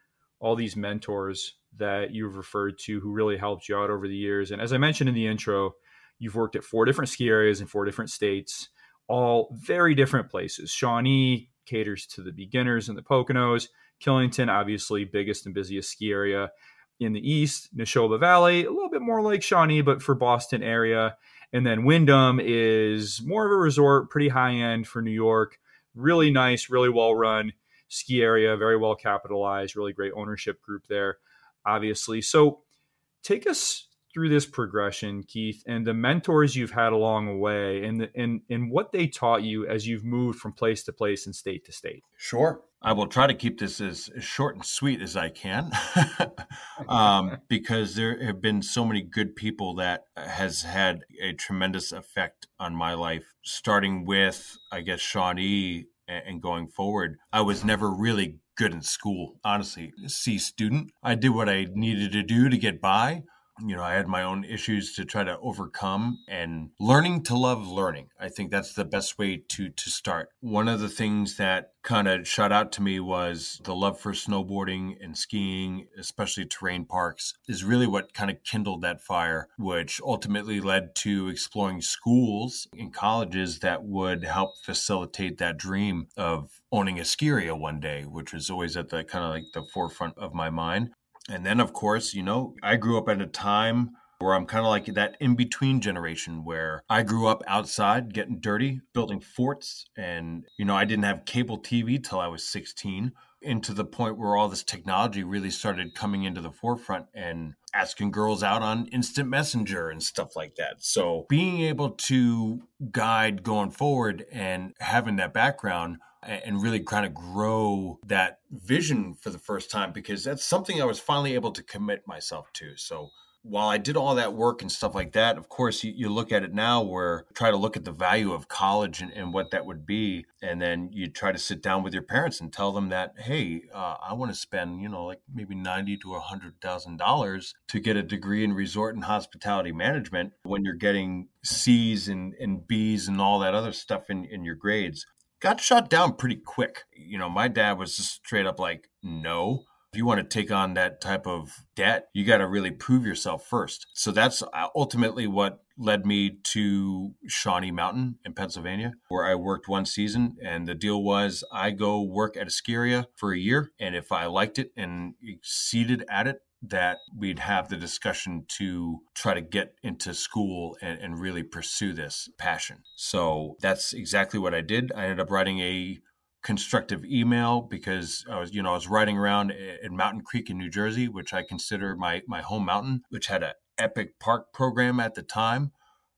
all these mentors that you've referred to who really helped you out over the years. And as I mentioned in the intro, you've worked at four different ski areas in four different states, all very different places. Shawnee caters to the beginners and the Poconos. Killington, obviously, biggest and busiest ski area. in the east, Nashoba Valley, a little bit more like Shawnee, but for Boston area. And then Windham is more of a resort, pretty high end for New York. Really nice, really well run ski area, very well capitalized, really great ownership group there, obviously. So take us through this progression, Keith, and the mentors you've had along the way and, and, and what they taught you as you've moved from place to place and state to state. Sure. I will try to keep this as, short and sweet as I can um, because there have been so many good people that has had a tremendous effect on my life, starting with, I guess, Shawnee and going forward. I was never really good in school, honestly. C student. I did what I needed to do to get by you know, I had my own issues to try to overcome and learning to love learning. I think that's the best way to to start. One of the things that kind of shot out to me was the love for snowboarding and skiing, especially terrain parks, is really what kind of kindled that fire, which ultimately led to exploring schools and colleges that would help facilitate that dream of owning a ski area one day, which was always at the kind of like the forefront of my mind. And then, of course, you know, I grew up at a time where I'm kind of like that in between generation where I grew up outside getting dirty, building forts. And, you know, I didn't have cable TV till I was 16, into the point where all this technology really started coming into the forefront and asking girls out on instant messenger and stuff like that. So being able to guide going forward and having that background and really kind of grow that vision for the first time because that's something I was finally able to commit myself to. So while I did all that work and stuff like that, of course, you, you look at it now where try to look at the value of college and, and, what that would be. And then you try to sit down with your parents and tell them that, hey, uh, I want to spend, you know, like maybe ninety to a hundred thousand dollars to get a degree in resort and hospitality management when you're getting C's and, and B's and all that other stuff in, in your grades got shot down pretty quick. You know, my dad was just straight up like, no. If you want to take on that type of debt, you got to really prove yourself first. So that's uh, ultimately what led me to Shawnee Mountain in Pennsylvania, where I worked one season. And the deal was I go work at a ski for a year. And if I liked it and exceeded at it, that we'd have the discussion to try to get into school and, and really pursue this passion. So that's exactly what I did. I ended up writing a constructive email because I was, you know, I was riding around in Mountain Creek in New Jersey, which I consider my my home mountain, which had an epic park program at the time.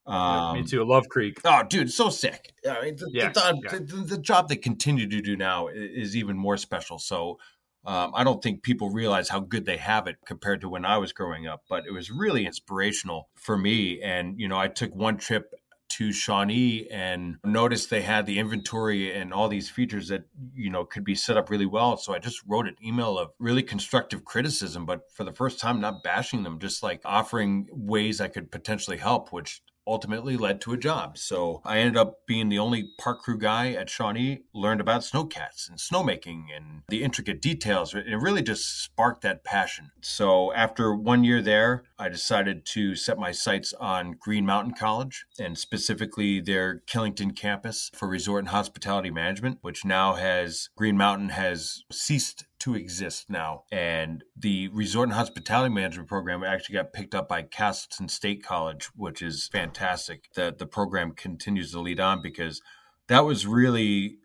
Um, me too. Love Creek. Oh, dude, so sick. I mean, the, yeah, the, yeah. The, the, job they continue to do now is even more special. So um, I don't think people realize how good they have it compared to when I was growing up, but it was really inspirational for me. And, you know, I took one trip to Shawnee and noticed they had the inventory and all these features that, you know, could be set up really well. So I just wrote an email of really constructive criticism, but for the first time, not bashing them, just like offering ways I could potentially help, which ultimately led to a job. So I ended up being the only park crew guy at Shawnee, learned about snowcats and snowmaking and the intricate details. It really just sparked that passion. So after one year there, I decided to set my sights on Green Mountain College and specifically their Killington campus for resort and hospitality management, which now has Green Mountain has ceased to exist now. And the resort and hospitality management program actually got picked up by Castleton State College, which is fantastic that the program continues to lead on because that was really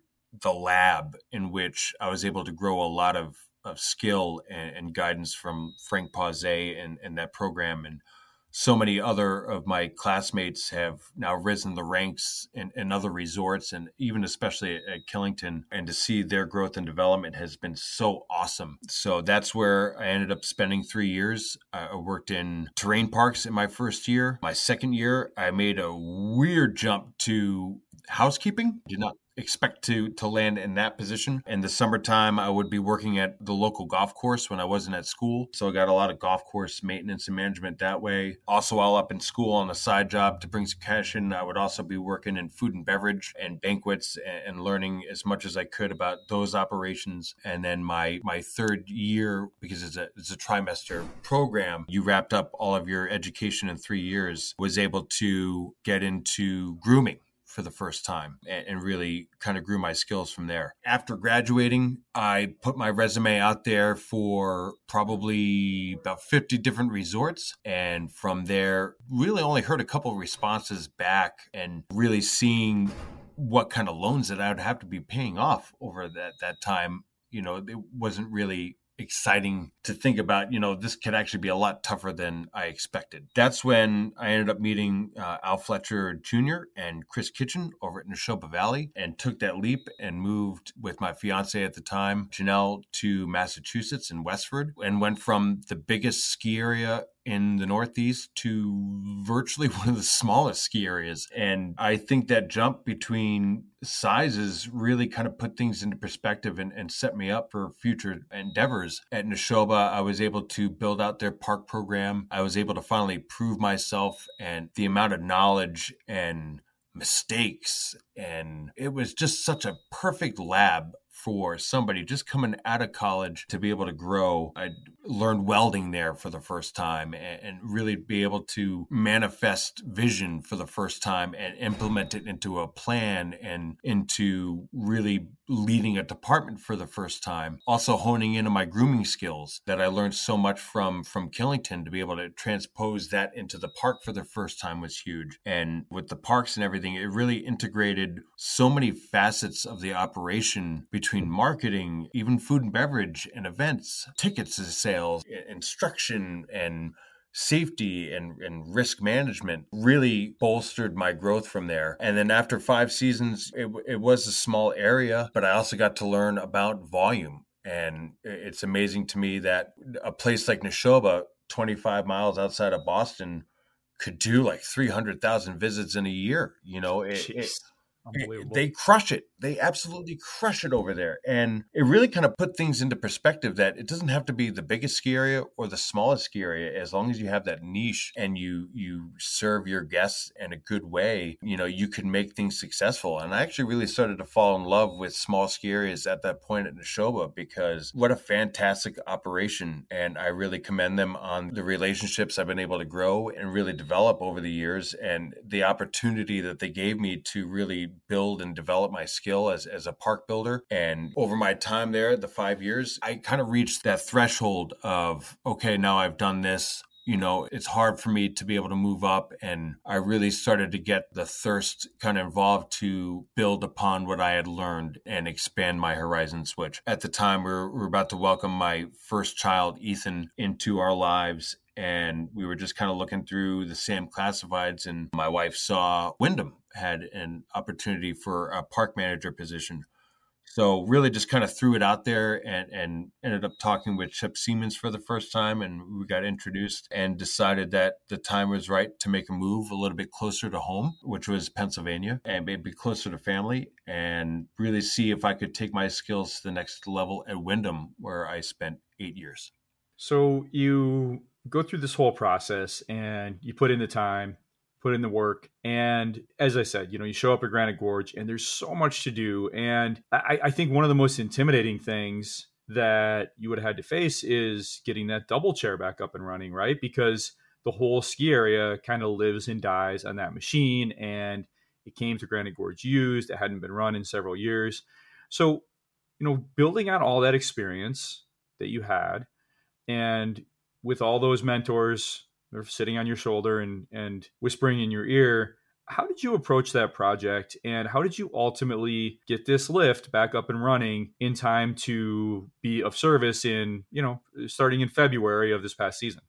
the lab in which I was able to grow a lot of, of skill and, and guidance from Frank Pausé and, and that program. And so many other of my classmates have now risen the ranks in, in other resorts and even especially at Killington and to see their growth and development has been so awesome. So that's where I ended up spending three years. I worked in terrain parks in my first year. My second year, I made a weird jump to housekeeping. Did not expect to to land in that position. In the summertime, I would be working at the local golf course when I wasn't at school, so I got a lot of golf course maintenance and management that way. Also, while up in school on a side job to bring some cash in, I would also be working in food and beverage and banquets and, and learning as much as I could about those operations. And then my my third year, because it's a it's a trimester program, you wrapped up all of your education in three years, was able to get into grooming for the first time and, and really kind of grew my skills from there. After graduating, I put my resume out there for probably about 50 different resorts. And from there, really only heard a couple responses back and really seeing what kind of loans that I would have to be paying off over that, that time. You know, it wasn't really exciting to think about, you know, this could actually be a lot tougher than I expected. That's when I ended up meeting uh, Al Fletcher Jr. and Chris Kitchen over at Nashoba Valley and took that leap and moved with my fiance at the time, Janelle, to Massachusetts in Westford and went from the biggest ski area in the Northeast to virtually one of the smallest ski areas. And I think that jump between sizes really kind of put things into perspective and, and set me up for future endeavors. At Nashoba, I was able to build out their park program. I was able to finally prove myself and the amount of knowledge and mistakes and it was just such a perfect lab for somebody just coming out of college to be able to grow. I learned welding there for the first time and, really be able to manifest vision for the first time and implement it into a plan and into really leading a department for the first time. Also honing in on my grooming skills that I learned so much from from Killington to be able to transpose that into the park for the first time was huge. And with the parks and everything, it really integrated so many facets of the operation between between marketing, even food and beverage and events, tickets sales, instruction and safety and, and risk management really bolstered my growth from there. And then after five seasons, it, it was a small area, but I also got to learn about volume. And it's amazing to me that a place like Nashoba, 25 miles outside of Boston, could do like 300,000 visits in a year. You know, it, it, Eh, they crush it. They absolutely crush it over there. And it really kind of put things into perspective that it doesn't have to be the biggest ski area or the smallest ski area. As long as you have that niche and you you serve your guests in a good way, you know, you can make things successful. And I actually really started to fall in love with small ski areas at that point at Nashoba because what a fantastic operation. And I really commend them on the relationships I've been able to grow and really develop over the years and the opportunity that they gave me to really build and develop my skill as, as a park builder. And over my time there, the five years, I kind of reached that threshold of, okay, now I've done this you know, it's hard for me to be able to move up. And I really started to get the thirst kind of involved to build upon what I had learned and expand my horizon switch. At the time, we were, we were about to welcome my first child, Ethan, into our lives and we were just kind of looking through the same classifieds and my wife saw windham had an opportunity for a park manager position. So really just kind of threw it out there and, and ended up talking with chip seamans for the first time and we got introduced and decided that the time was right to make a move a little bit closer to home which was pennsylvania and maybe closer to family and really see if i could take my skills to the next level at windham where i spent eight years. So you go through this whole process and you put in the time, put in the work. And as I said, you know, you show up at Granite Gorge and there's so much to do. And I, I think one of the most intimidating things that you would have had to face is getting that double chair back up and running, right? Because the whole ski area kind of lives and dies on that machine. And it came to Granite Gorge used, it hadn't been run in several years. So, you know, building on all that experience that you had and with all those mentors they're sitting on your shoulder and and whispering in your ear how did you approach that project and how did you ultimately get this lift back up and running in time to be of service in you know starting in february of this past season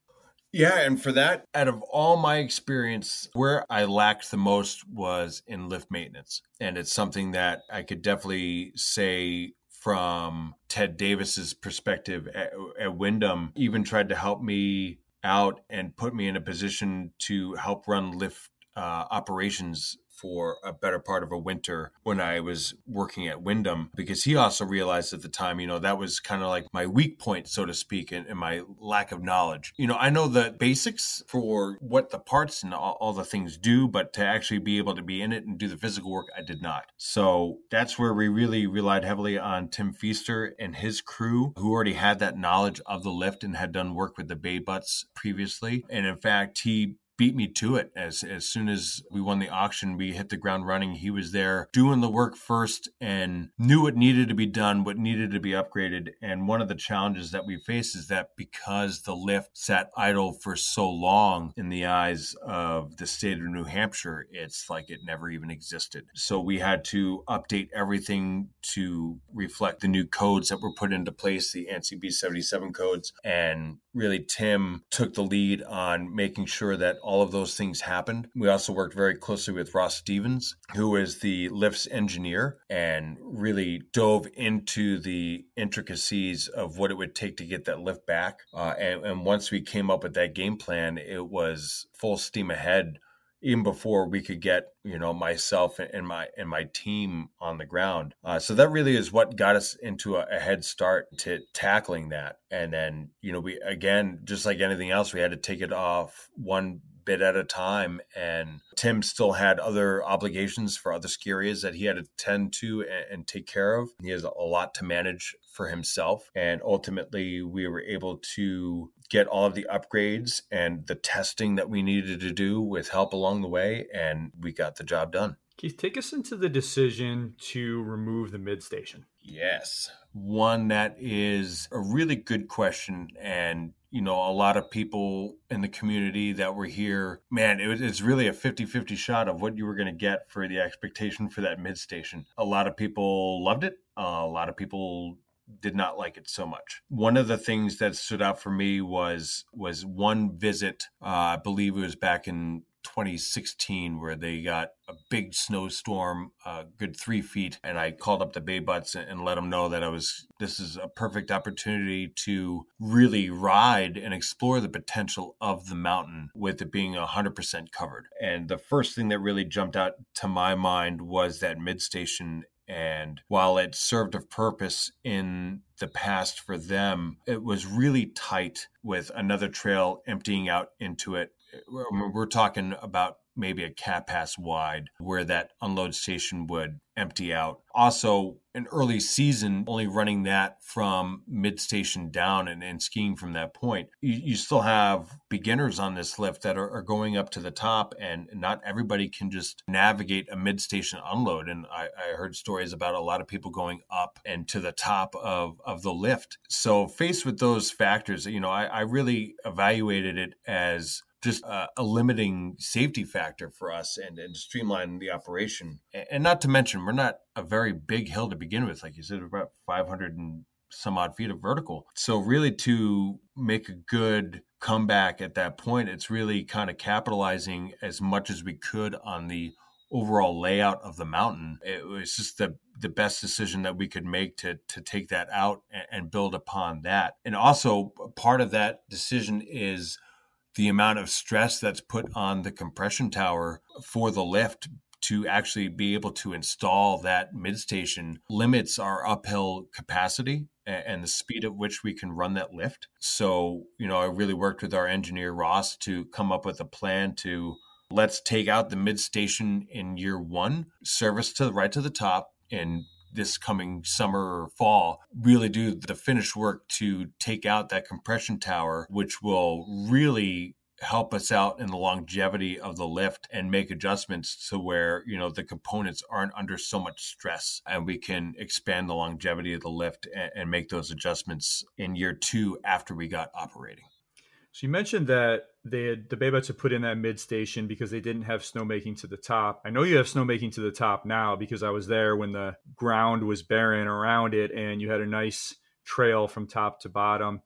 yeah, and for that, out of all my experience, where I lacked the most was in lift maintenance. And it's something that I could definitely say from Ted Davis's perspective at, at Windham, even tried to help me out and put me in a position to help run lift uh, operations for a better part of a winter when I was working at Windham because he also realized at the time, you know, that was kind of like my weak point, so to speak, and, and, my lack of knowledge. You know, I know the basics for what the parts and all, all the things do, but to actually be able to be in it and do the physical work, I did not. So that's where we really relied heavily on Tim Feaster and his crew who already had that knowledge of the lift and had done work with the baybutts previously. And in fact, he beat me to it. As as soon as we won the auction, we hit the ground running. He was there doing the work first and knew what needed to be done, what needed to be upgraded. And one of the challenges that we face is that because the lift sat idle for so long in the eyes of the state of New Hampshire, it's like it never even existed. So we had to update everything to reflect the new codes that were put into place, the ANSI B77 codes. And really, Tim took the lead on making sure that all of those things happened. We also worked very closely with Ross Stevens, who is the lifts engineer, and really dove into the intricacies of what it would take to get that lift back. Uh, and, and once we came up with that game plan, it was full steam ahead even before we could get you know myself and my and my team on the ground uh, so that really is what got us into a, a, head start to tackling that and then you know we again just like anything else we had to take it off one bit at a time and tim still had other obligations for other ski areas that he had to tend to and, and take care of he has a lot to manage for himself and ultimately we were able to get all of the upgrades and the testing that we needed to do with help along the way, and we got the job done. Keith, take us into the decision to remove the mid station. Yes, one that is a really good question. And, you know, a lot of people in the community that were here, man, it was, it's really a 50 50 shot of what you were going to get for the expectation for that mid station. A lot of people loved it. Uh, a lot of people did not like it so much. One of the things that stood out for me was was one visit. Uh, I believe it was back in 2016 where they got a big snowstorm, a uh, good three feet, and I called up the Baybutts and let them know that I was. This is a perfect opportunity to really ride and explore the potential of the mountain with it being 100% covered. And the first thing that really jumped out to my mind was that mid station and while it served a purpose in the past for them, it was really tight with another trail emptying out into it. We're talking about maybe a cat pass wide where that unload station would empty out. Also, an early season, only running that from mid station down and, and skiing from that point. You, you, still have beginners on this lift that are, are, going up to the top, and not everybody can just navigate a mid station unload. And I, I heard stories about a lot of people going up and to the top of, of the lift. So, faced with those factors, you know, I, I really evaluated it as just uh, a limiting safety factor for us and, and streamline the operation. And not to mention, we're not a very big hill to begin with. Like you said, about 500 and some odd feet of vertical. So, really, to make a good comeback at that point, it's really kind of capitalizing as much as we could on the overall layout of the mountain. It was just the the best decision that we could make to to take that out and, and build upon that. And also part of that decision is the amount of stress that's put on the compression tower for the lift to actually be able to install that mid station limits our uphill capacity and the speed at which we can run that lift. So, you know, I really worked with our engineer Ross to come up with a plan to let's take out the mid station in year one, service to the right to the top, and this coming summer or fall really do the finished work to take out that compression tower, which will really help us out in the longevity of the lift and make adjustments to where you know the components aren't under so much stress and we can expand the longevity of the lift and, and make those adjustments in year two after we got operating. So you mentioned that they had the Baybutts had put in that mid station because they didn't have snowmaking to the top. I know you have snowmaking to the top now because I was there when the ground was barren around it and you had a nice trail from top to bottom.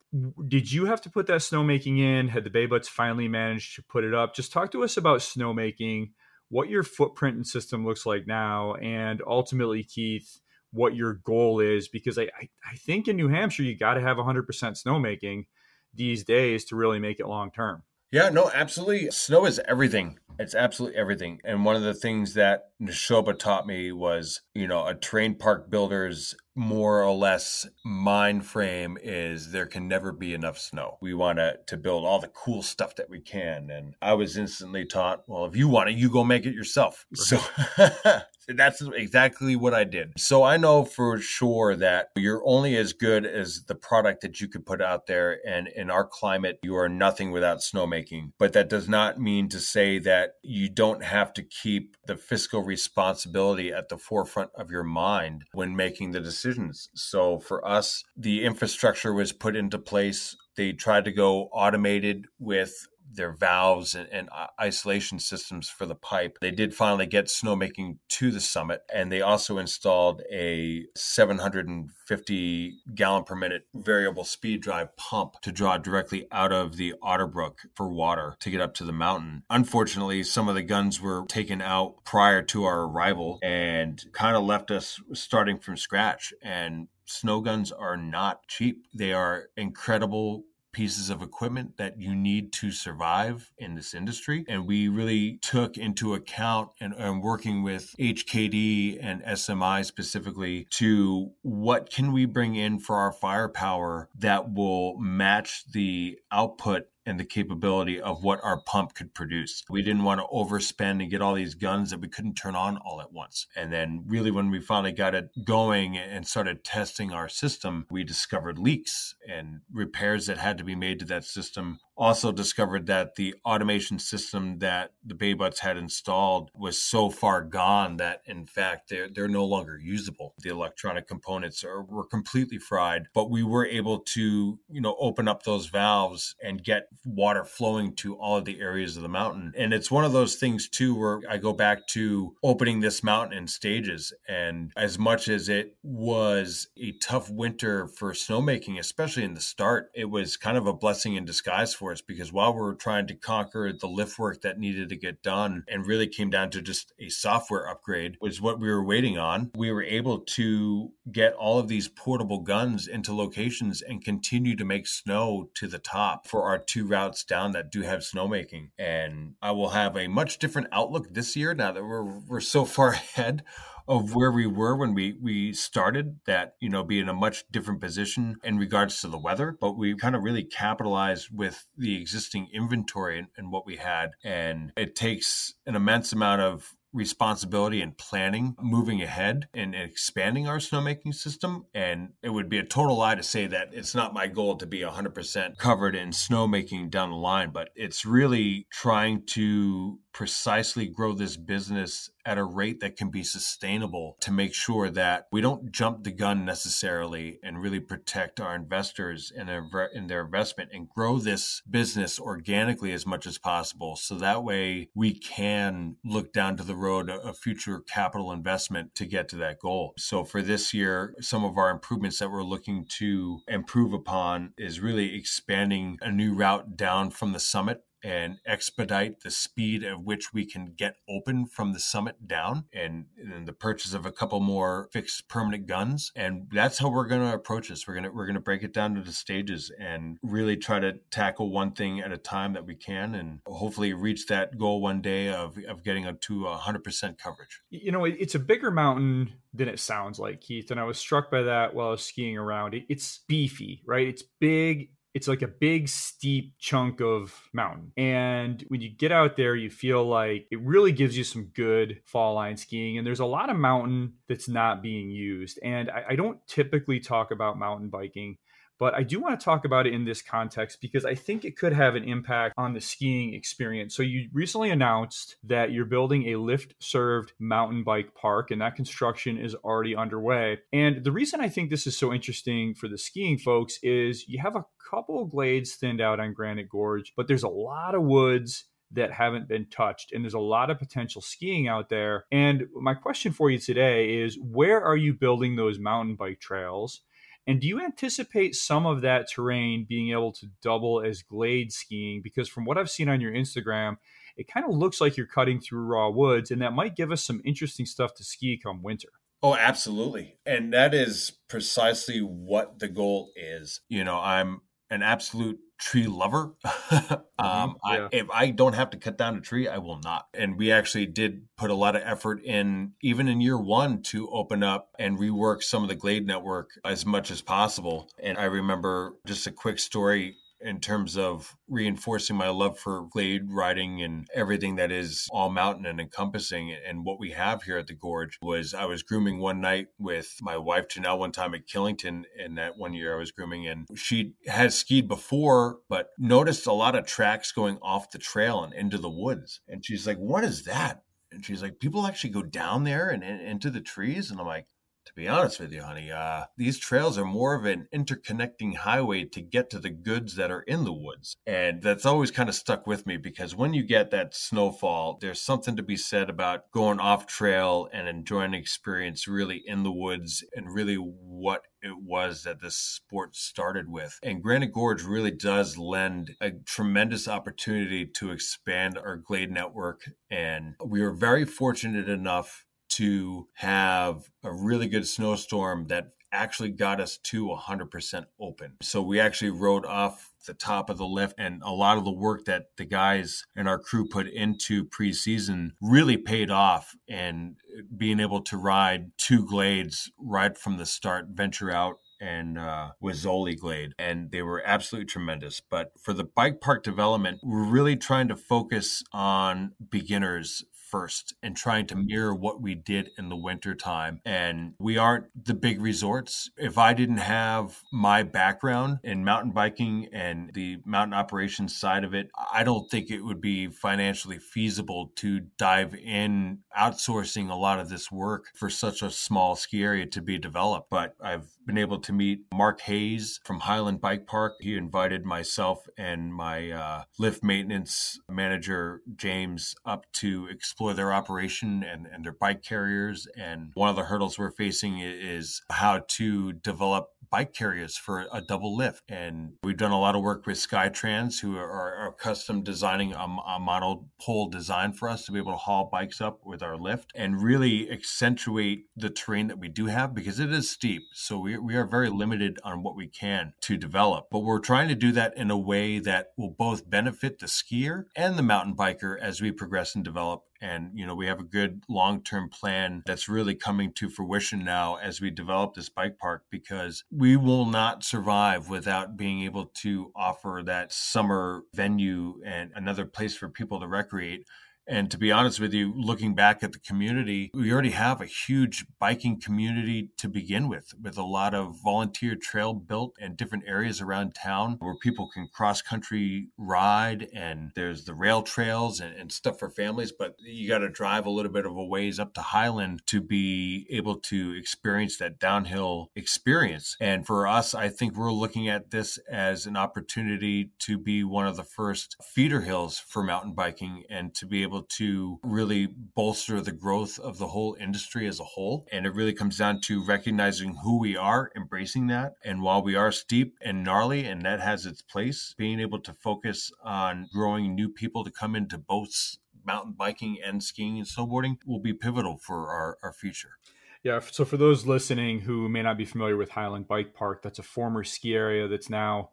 Did you have to put that snowmaking in? Had the Baybutts finally managed to put it up? Just talk to us about snowmaking, what your footprint and system looks like now, and ultimately, Keith, what your goal is. Because I, I, I think in New Hampshire, you got to have 100% snowmaking these days to really make it long term. Yeah, no, absolutely. Snow is everything. It's absolutely everything. And one of the things that Nashoba taught me was, you know, a terrain park builder's more or less mind frame is there can never be enough snow. We want to, to build all the cool stuff that we can. And I was instantly taught, well, if you want it, you go make it yourself. Right. So that's exactly what I did. So I know for sure that you're only as good as the product that you could put out there. And in our climate, you are nothing without snowmaking. But that does not mean to say that you don't have to keep the fiscal responsibility at the forefront of your mind when making the decisions. So for us, the infrastructure was put into place. They tried to go automated with their valves and, and, isolation systems for the pipe. They did finally get snowmaking to the summit, and they also installed a 750 gallon per minute variable speed drive pump to draw directly out of the Otterbrook for water to get up to the mountain. Unfortunately, some of the guns were taken out prior to our arrival and kind of left us starting from scratch. And snow guns are not cheap. They are incredible pieces of equipment that you need to survive in this industry. And we really took into account and, and working with HKD and SMI specifically to what can we bring in for our firepower that will match the output and the capability of what our pump could produce. We didn't want to overspend and get all these guns that we couldn't turn on all at once. And then, really, when we finally got it going and started testing our system, we discovered leaks and repairs that had to be made to that system also discovered that the automation system that the Butts had installed was so far gone that in fact they're, they're no longer usable. The electronic components are were completely fried, but we were able to, you know, open up those valves and get water flowing to all of the areas of the mountain. And it's one of those things too where I go back to opening this mountain in stages and as much as it was a tough winter for snowmaking, especially in the start, it was kind of a blessing in disguise for us because while we were trying to conquer the lift work that needed to get done and really came down to just a software upgrade was what we were waiting on, we were able to get all of these portable guns into locations and continue to make snow to the top for our two routes down that do have snowmaking. And I will have a much different outlook this year now that we're we're so far ahead of where we were when we we started that you know be in a much different position in regards to the weather but we kind of really capitalized with the existing inventory and, and what we had and it takes an immense amount of responsibility and planning moving ahead and expanding our snowmaking system. And it would be a total lie to say that it's not my goal to be 100% covered in snowmaking down the line, but it's really trying to precisely grow this business at a rate that can be sustainable to make sure that we don't jump the gun necessarily and really protect our investors and their, in their investment and grow this business organically as much as possible. So that way we can look down to the road of future capital investment to get to that goal. So for this year, some of our improvements that we're looking to improve upon is really expanding a new route down from the summit and expedite the speed at which we can get open from the summit down and, and the purchase of a couple more fixed permanent guns. And that's how we're going to approach this. We're going to we're going to break it down into stages and really try to tackle one thing at a time that we can and hopefully reach that goal one day of, of getting up to 100% coverage. You know it's a bigger mountain than it sounds like keith and i was struck by that while i was skiing around. It's beefy right? It's big it's like a big steep chunk of mountain. And when you get out there you feel like it really gives you some good fall line skiing. And there's a lot of mountain that's not being used. And I, I don't typically talk about mountain biking but I do want to talk about it in this context because I think it could have an impact on the skiing experience. So, you recently announced that you're building a lift served mountain bike park, and that construction is already underway. And the reason I think this is so interesting for the skiing folks is you have a couple glades thinned out on Granite Gorge, but there's a lot of woods that haven't been touched. And there's a lot of potential skiing out there. And my question for you today is where are you building those mountain bike trails? And do you anticipate some of that terrain being able to double as glade skiing? Because from what I've seen on your Instagram, it kind of looks like you're cutting through raw woods, and that might give us some interesting stuff to ski come winter. Oh, absolutely. And that is precisely what the goal is. You know, I'm an absolute tree lover. um, mm-hmm. yeah. I, if I don't have to cut down a tree, I will not. And we actually did put a lot of effort in, even in year one, to open up and rework some of the Glade network as much as possible. And I remember just a quick story in terms of reinforcing my love for glade riding and everything that is all mountain and encompassing. And what we have here at the gorge was I was grooming one night with my wife Janelle one time at Killington. And that one year I was grooming, and she had skied before, but noticed a lot of tracks going off the trail and into the woods. And she's like, "What is that?" And she's like, "People actually go down there and, and into the trees." And I'm like, be honest with you, honey, uh, these trails are more of an interconnecting highway to get to the goods that are in the woods. And that's always kind of stuck with me because when you get that snowfall, there's something to be said about going off trail and enjoying an experience really in the woods and really what it was that this sport started with. And Granite Gorge really does lend a tremendous opportunity to expand our Glade network. And we were very fortunate enough to have a really good snowstorm that actually got us to 100% open. So we actually rode off the top of the lift and a lot of the work that the guys and our crew put into preseason really paid off and being able to ride two glades right from the start venture out and uh, Zoli Glade, and they were absolutely tremendous. But for the bike park development, we're really trying to focus on beginners first and trying to mm-hmm. mirror what we did in the wintertime. And we aren't the big resorts. If I didn't have my background in mountain biking and the mountain operations side of it, I don't think it would be financially feasible to dive in outsourcing a lot of this work for such a small ski area to be developed. But I've been able to meet Mark Hayes from Highland Bike Park. He invited myself and my uh, lift maintenance manager, James, up to explore their operation and, and their bike carriers. And one of the hurdles we're facing is how to develop bike carriers for a double lift. And we've done a lot of work with Skytrans, who are, are custom designing a, a monopole design for us to be able to haul bikes up with our lift and really accentuate the terrain that we do have because it is steep. So we, we are very limited on what we can to develop. But we're trying to do that in a way that will both benefit the skier and the mountain biker as we progress and develop and you know we have a good long-term plan that's really coming to fruition now as we develop this bike park because we will not survive without being able to offer that summer venue and another place for people to recreate and to be honest with you, looking back at the community, we already have a huge biking community to begin with, with a lot of volunteer trail built in different areas around town where people can cross country ride. And there's the rail trails and, and stuff for families, but you got to drive a little bit of a ways up to Highland to be able to experience that downhill experience. And for us, I think we're looking at this as an opportunity to be one of the first feeder hills for mountain biking and to be able able to really bolster the growth of the whole industry as a whole. And it really comes down to recognizing who we are, embracing that. And while we are steep and gnarly, and that has its place, being able to focus on growing new people to come into both mountain biking and skiing and snowboarding will be pivotal for our, our future. Yeah, so for those listening who may not be familiar with Highland Bike Park, that's a former ski area that's now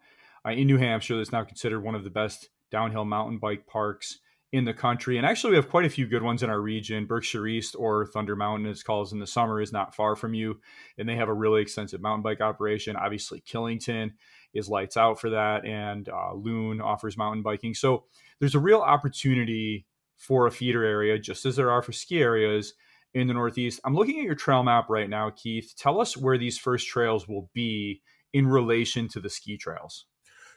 uh, in New Hampshire, that's now considered one of the best downhill mountain bike parks in the country. And actually, we have quite a few good ones in our region. Berkshire East or Thunder Mountain, as calls in the summer, is not far from you. And they have a really extensive mountain bike operation. Obviously, Killington is lights out for that, and uh, Loon offers mountain biking. So there's a real opportunity for a feeder area, just as there are for ski areas in the Northeast. I'm looking at your trail map right now, Keith. Tell us where these first trails will be in relation to the ski trails.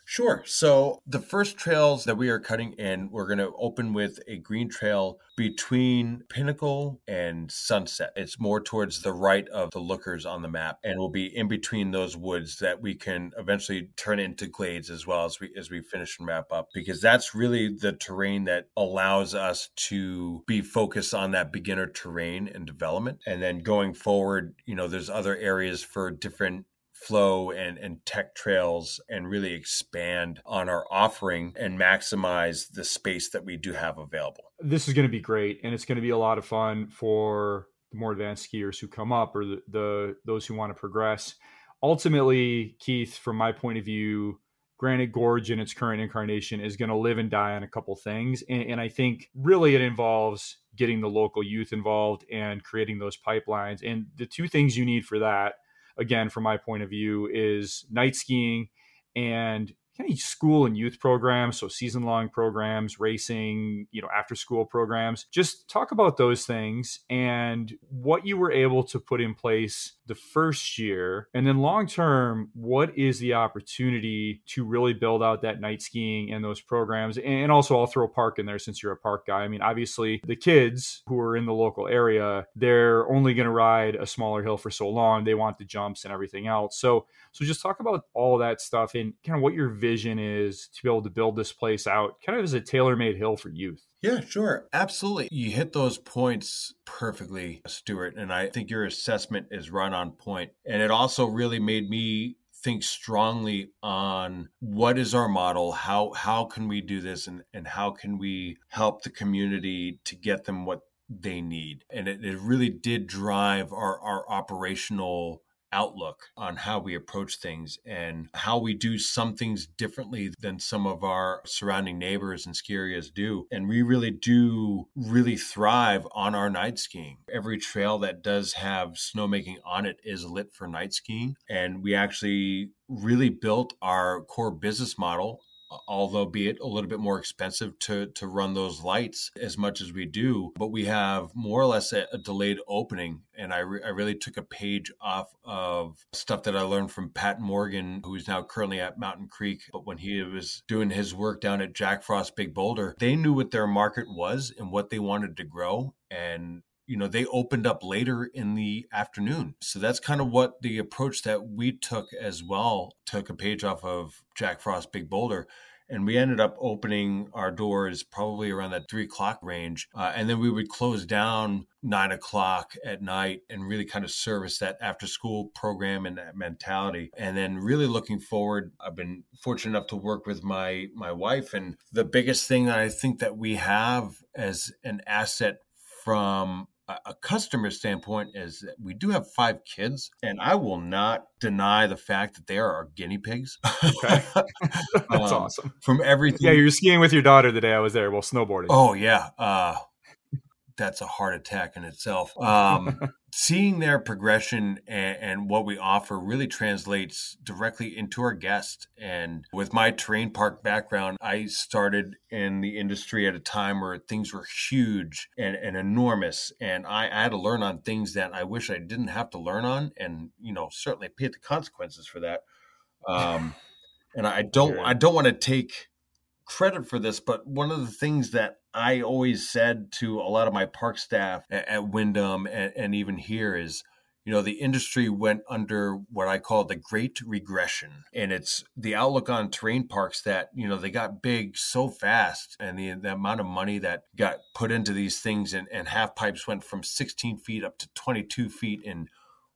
Sure. So the first trails that we are cutting in, we're going to open with a green trail between Pinnacle and Sunset. It's more towards the right of the lookers on the map and will be in between those woods that we can eventually turn into glades as well as we as we finish and wrap up because that's really the terrain that allows us to be focused on that beginner terrain and development. And then going forward, you know, there's other areas for different flow and, and tech trails and really expand on our offering and maximize the space that we do have available. This is going to be great and it's going to be a lot of fun for the more advanced skiers who come up or the, the those who want to progress. Ultimately, Keith, from my point of view, Granite Gorge in its current incarnation is going to live and die on a couple things. And, and, I think really it involves getting the local youth involved and creating those pipelines. And the two things you need for that, again, from my point of view, is night skiing and kind of school and youth programs, so season long programs, racing, you know, after school programs. Just talk about those things and what you were able to put in place the first year. And then long term, what is the opportunity to really build out that night skiing and those programs? And also, I'll throw a park in there since you're a park guy. I mean, obviously, the kids who are in the local area, they're only going to ride a smaller hill for so long. They want the jumps and everything else. So, so just talk about all that stuff and kind of what your vision is to be able to build this place out kind of as a tailor made hill for youth. Yeah, sure. Absolutely. You hit those points perfectly, Stuart. And I think your assessment is right on point. And it also really made me think strongly on what is our model how how can we do this and and how can we help the community to get them what they need and it, it really did drive our our operational outlook on how we approach things and how we do some things differently than some of our surrounding neighbors and ski areas do. And we really do really thrive on our night skiing. Every trail that does have snowmaking on it is lit for night skiing. And we actually really built our core business model although be it a little bit more expensive to to run those lights as much as we do but we have more or less a, a delayed opening. And I, re- I really took a page off of stuff that i learned from pat morgan who's now currently at mountain creek. But when he was doing his work down at jack frost big boulder they knew what their market was and what they wanted to grow. And you know they opened up later in the afternoon. So that's kind of what the approach that we took as well took a page off of jack frost big boulder and we ended up opening our doors probably around that three o'clock range uh, and then we would close down nine o'clock at night and really kind of service that after school program and that mentality. And then really looking forward i've been fortunate enough to work with my my wife and the biggest thing that i think that we have as an asset from a customer standpoint is that we do have five kids, and I will not deny the fact that they are our guinea pigs. Okay. That's um, awesome. From everything. Yeah, you're skiing with your daughter the day I was there. Well, snowboarding. Oh yeah. Uh, that's a heart attack in itself. Um, seeing their progression and, and, what we offer really translates directly into our guest. And with my terrain park background, I started in the industry at a time where things were huge and, and enormous. And I, I, had to learn on things that I wish I didn't have to learn on. And, you know, certainly pay the consequences for that. Um, and I don't, I don't want to take credit for this, but one of the things that I always said to a lot of my park staff at, at Windham and, and even here is, you know, the industry went under what I call the great regression. And it's the outlook on terrain parks that, you know, they got big so fast and the, the amount of money that got put into these things and, and half pipes went from 16 feet up to 22 feet in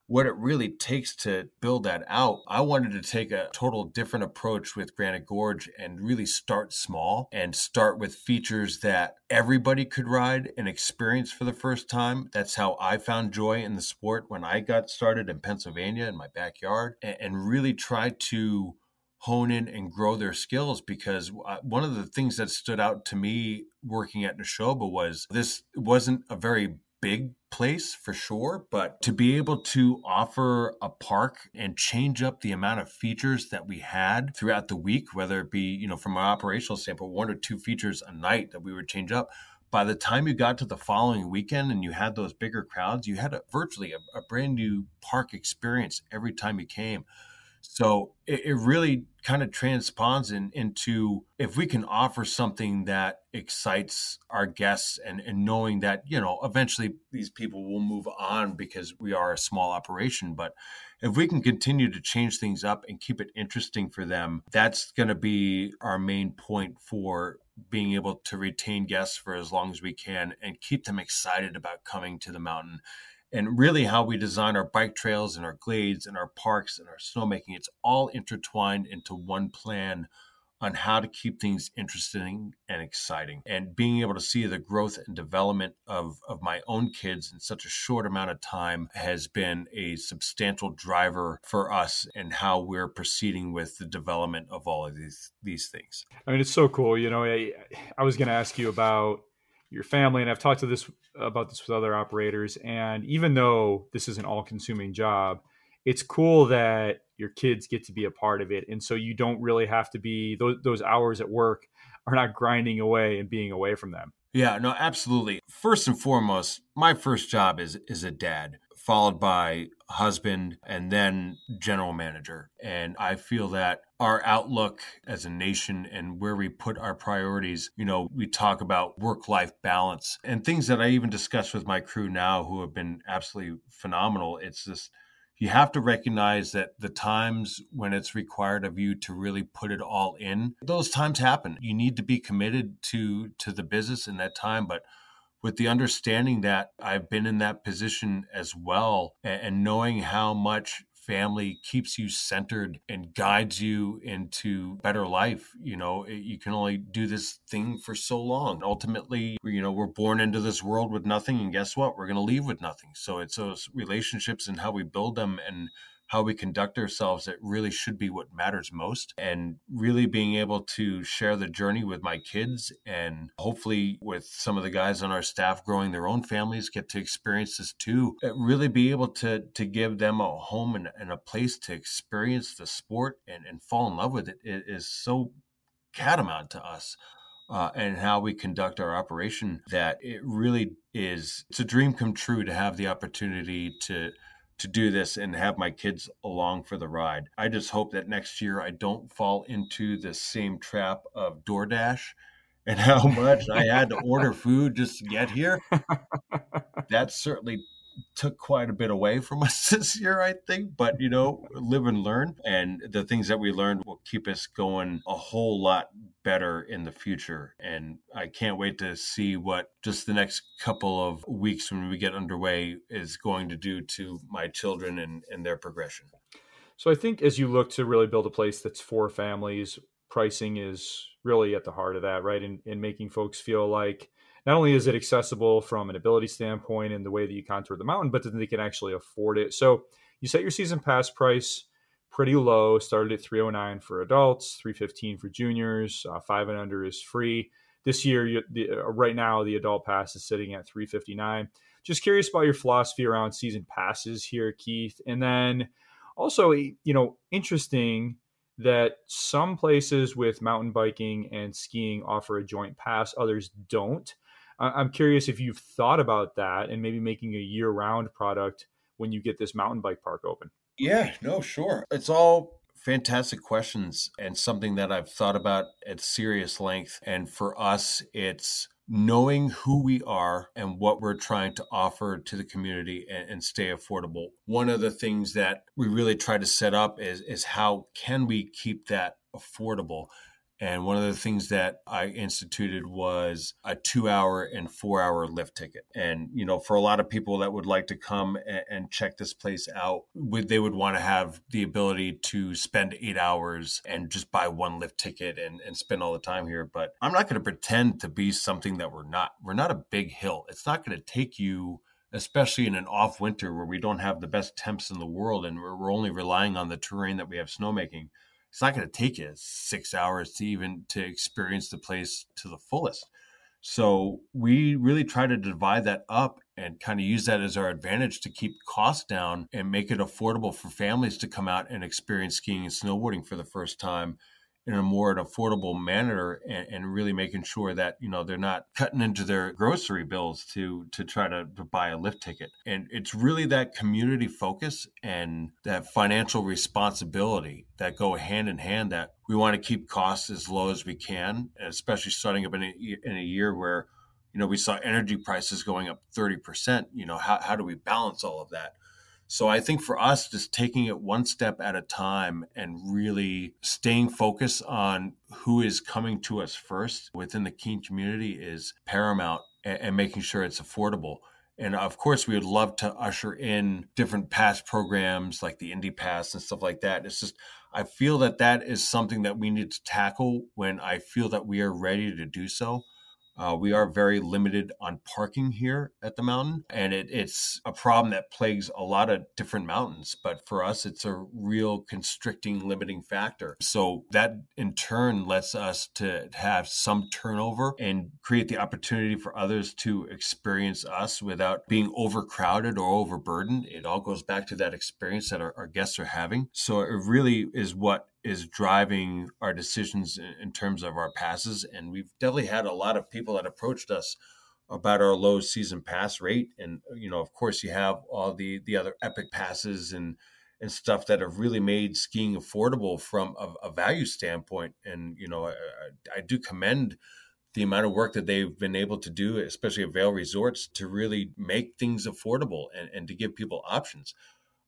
what it really takes to build that out. I wanted to take a total different approach with Granite Gorge and really start small and start with features that everybody could ride and experience for the first time. That's how I found joy in the sport when I got started in Pennsylvania in my backyard and really try to hone in and grow their skills because uh, one of the things that stood out to me working at Nashoba was this wasn't a very big place for sure, but to be able to offer a park and change up the amount of features that we had throughout the week, whether it be, you know, from an operational standpoint, one or two features a night that we would change up. By the time you got to the following weekend and you had those bigger crowds, you had a, virtually a, a brand new park experience every time you came. So it, it really kind of transponds in, into if we can offer something that excites our guests and, and knowing that, you know, eventually these people will move on because we are a small operation. But if we can continue to change things up and keep it interesting for them, that's going to be our main point for being able to retain guests for as long as we can and keep them excited about coming to the mountain and really how we design our bike trails and our glades and our parks and our snowmaking it's all intertwined into one plan on how to keep things interesting and exciting. And being able to see the growth and development of, of my own kids in such a short amount of time has been a substantial driver for us and how we're proceeding with the development of all of these these things. I mean, it's so cool. You know, I, I was going to ask you about your family, and I've talked to this about this with other operators. And even though this is an all-consuming job, it's cool that your kids get to be a part of it, and so you don't really have to be those those hours at work are not grinding away and being away from them. Yeah, no, absolutely. First and foremost, my first job is is a dad followed by husband and then general manager. And I feel that our outlook as a nation and where we put our priorities, you know, we talk about work life balance and things that I even discuss with my crew now who have been absolutely phenomenal. It's just, you have to recognize that the times when it's required of you to really put it all in those times happen you need to be committed to to the business in that time but with the understanding that I've been in that position as well and, knowing how much family keeps you centered and guides you into better life you know you can only do this thing for so long. Ultimately you know we're born into this world with nothing and guess what? We're going to leave with nothing. So it's those relationships and how we build them and how we conduct ourselves that really should be what matters most. And really being able to share the journey with my kids and hopefully with some of the guys on our staff growing their own families get to experience this too. Really be able to to give them a home and, and a place to experience the sport and, and fall in love with it, it is so catamount to us. Uh, and how we conduct our operation that it really is it's a dream come true to have the opportunity to to do this and have my kids along for the ride. I just hope that next year I don't fall into the same trap of DoorDash and how much I had to order food just to get here. That certainly took quite a bit away from us this year, I think. But, you know, live and learn. And the things that we learned will keep us going a whole lot better in the future. And I can't wait to see what just the next couple of weeks when we get underway is going to do to my children and, and their progression. So I think as you look to really build a place that's for families, pricing is really at the heart of that, right? And, and making folks feel like not only is it accessible from an ability standpoint and the way that you contour the mountain, but that they can actually afford it. So you set your season pass price pretty low, started at 309 for adults, 315 for juniors, uh, five and under is free. This year, you, the, uh, right now, the adult pass is sitting at 359. Just curious about your philosophy around season passes here, Keith. And then also, you know, interesting that some places with mountain biking and skiing offer a joint pass, others don't. I'm curious if you've thought about that and maybe making a year round product when you get this mountain bike park open. Yeah, no, sure. It's all fantastic questions and something that I've thought about at serious length. And for us, it's knowing who we are and what we're trying to offer to the community and, and, stay affordable. One of the things that we really try to set up is, is how can we keep that affordable? And one of the things that I instituted was a two hour and four hour lift ticket. And, you know, for a lot of people that would like to come and, check this place out, they would want to have the ability to spend eight hours and just buy one lift ticket and, and spend all the time here. But I'm not going to pretend to be something that we're not. We're not a big hill. It's not going to take you especially in an off winter where we don't have the best temps in the world and we're, we're only relying on the terrain that we have snowmaking it's not going to take you six hours to even to experience the place to the fullest. So we really try to divide that up and kind of use that as our advantage to keep costs down and make it affordable for families to come out and experience skiing and snowboarding for the first time in a more affordable manner and, and, really making sure that you know they're not cutting into their grocery bills to to try to, to buy a lift ticket. And it's really that community focus and that financial responsibility that go hand in hand that we want to keep costs as low as we can especially starting up in a, in a year where you know we saw energy prices going up 30% you know how, how do we balance all of that so I think for us, just taking it one step at a time and really staying focused on who is coming to us first within the Keene community is paramount and, making sure it's affordable. And of course, we would love to usher in different pass programs like the Indie Pass and stuff like that. It's just, I feel that that is something that we need to tackle when I feel that we are ready to do so. Uh, we are very limited on parking here at the mountain, and it, it's a problem that plagues a lot of different mountains. But for us, it's a real constricting, limiting factor. So that in turn lets us to have some turnover and create the opportunity for others to experience us without being overcrowded or overburdened. It all goes back to that experience that our, our guests are having. So it really is what is driving our decisions in terms of our passes. And we've definitely had a lot of people that approached us about our low season pass rate. And, you know, of course, you have all the, the other epic passes and, and stuff that have really made skiing affordable from a, a value standpoint. And, you know, I, I do commend the amount of work that they've been able to do, especially at Vail Resorts, to really make things affordable and, and to give people options.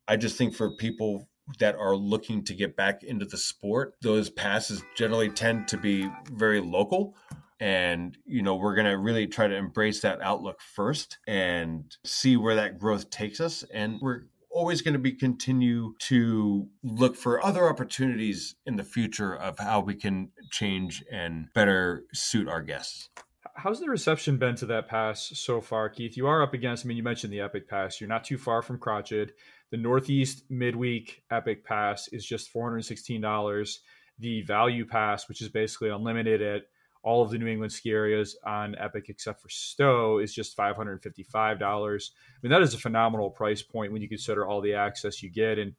I just think for people that are looking to get back into the sport, those passes generally tend to be very local. And, you know, we're going to really try to embrace that outlook first and see where that growth takes us. And we're always going to be continue to look for other opportunities in the future of how we can change and better suit our guests. How's the reception been to that pass so far, Keith? You are up against, I mean, you mentioned the Epic Pass. You're not too far from Crotched. The Northeast Midweek Epic Pass is just $416. The Value Pass, which is basically unlimited at all of the New England ski areas on Epic except for Stowe, is just $555. I mean, that is a phenomenal price point when you consider all the access you get. And,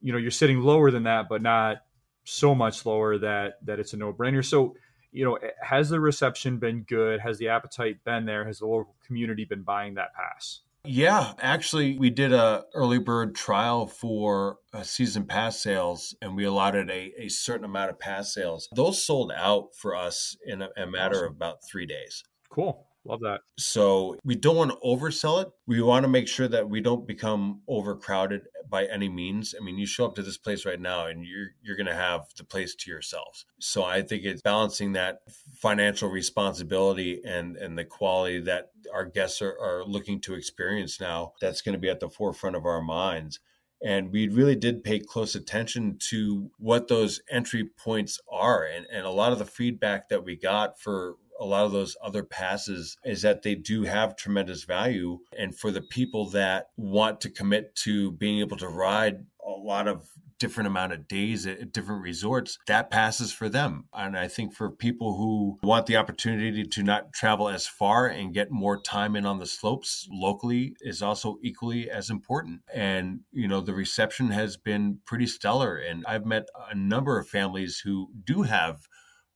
you know, you're sitting lower than that, but not so much lower that that it's a no-brainer. So, you know, has the reception been good? Has the appetite been there? Has the local community been buying that pass? Yeah, actually, we did a early bird trial for uh, season pass sales, and we allotted a, a certain amount of pass sales. Those sold out for us in a, a matter awesome. of about three days. Cool. Love that. So we don't want to oversell it. We want to make sure that we don't become overcrowded by any means. I mean, you show up to this place right now and you're you're going to have the place to yourselves. So I think it's balancing that financial responsibility and and the quality that our guests are, are looking to experience now that's going to be at the forefront of our minds. And we really did pay close attention to what those entry points are. And, and a lot of the feedback that we got for a lot of those other passes is that they do have tremendous value. And for the people that want to commit to being able to ride a lot of different amount of days at different resorts that passes for them. And i think for people who want the opportunity to not travel as far and get more time in on the slopes locally is also equally as important. And you know the reception has been pretty stellar. And i've met a number of families who do have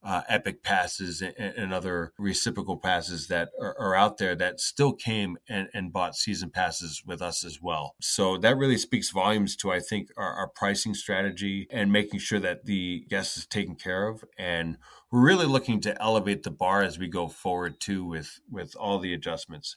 uh, epic passes and, and, other reciprocal passes that are, are, out there that still came and, and, bought season passes with us as well. So that really speaks volumes to, I think, our, our pricing strategy and making sure that the guest is taken care of. And we're really looking to elevate the bar as we go forward too with, with all the adjustments.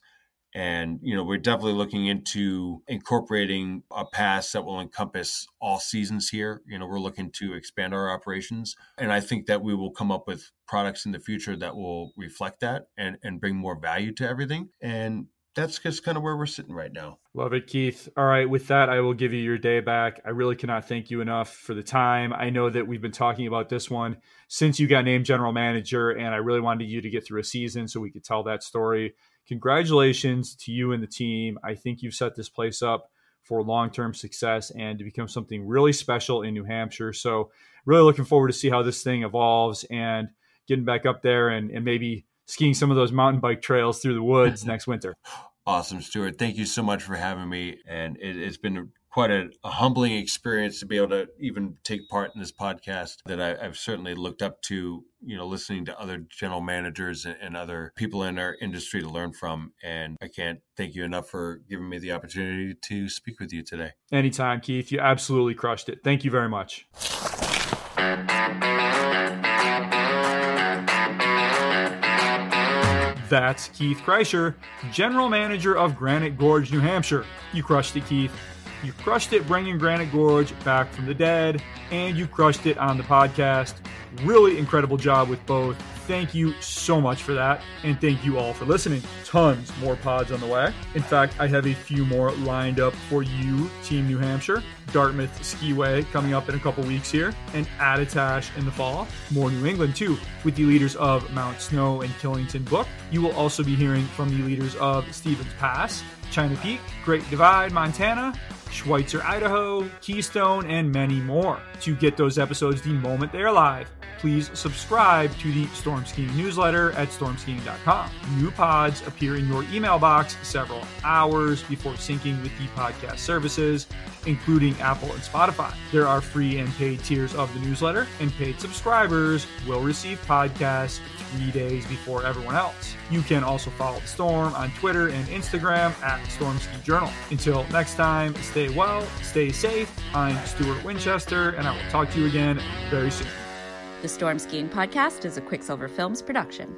And, you know, we're definitely looking into incorporating a pass that will encompass all seasons here. You know, we're looking to expand our operations. And I think that we will come up with products in the future that will reflect that and, and bring more value to everything. And that's just kind of where we're sitting right now. Love it, Keith. All right, with that, I will give you your day back. I really cannot thank you enough for the time. I know that we've been talking about this one since you got named general manager, and I really wanted you to get through a season so we could tell that story congratulations to you and the team. I think you've set this place up for long term success and to become something really special in New Hampshire. So, really looking forward to see how this thing evolves and getting back up there and, and maybe skiing some of those mountain bike trails through the woods next winter. Awesome, Stuart. Thank you so much for having me. And it, has been quite a, a, humbling experience to be able to even take part in this podcast that I, have certainly looked up to, you know, listening to other general managers and, and, other people in our industry to learn from. And I can't thank you enough for giving me the opportunity to speak with you today. Anytime, Keith. You absolutely crushed it. Thank you very much. That's Keith Kreischer, General Manager of Granite Gorge, New Hampshire. You crushed it, Keith. You crushed it bringing Granite Gorge back from the dead, and you crushed it on the podcast. really incredible job with both. Thank you so much for that. And thank you all for listening. Tons more pods on the way. In fact, I have a few more lined up for you, Team New Hampshire. Dartmouth Skiway coming up in a couple weeks here, and Attitash in the fall. More New England too, with the leaders of Mount Snow and Killington Book. You will also be hearing from the leaders of Stevens Pass, China Peak, Great Divide, Montana, Schweitzer, Idaho, Keystone, and many more. To get those episodes the moment they're live, please subscribe to the Storm Skiing newsletter at stormskiing.com. New pods appear in your email box several hours before syncing with the podcast services, including Apple and Spotify. There are free and paid tiers of the newsletter, and paid subscribers will receive podcasts three days before everyone else. You can also follow the Storm on Twitter and Instagram at Storm Ski Journal. Until next time, stay well, stay safe. I'm Stuart Winchester, and I will talk to you again very soon. The Storm Skiing Podcast is a Quicksilver Films production.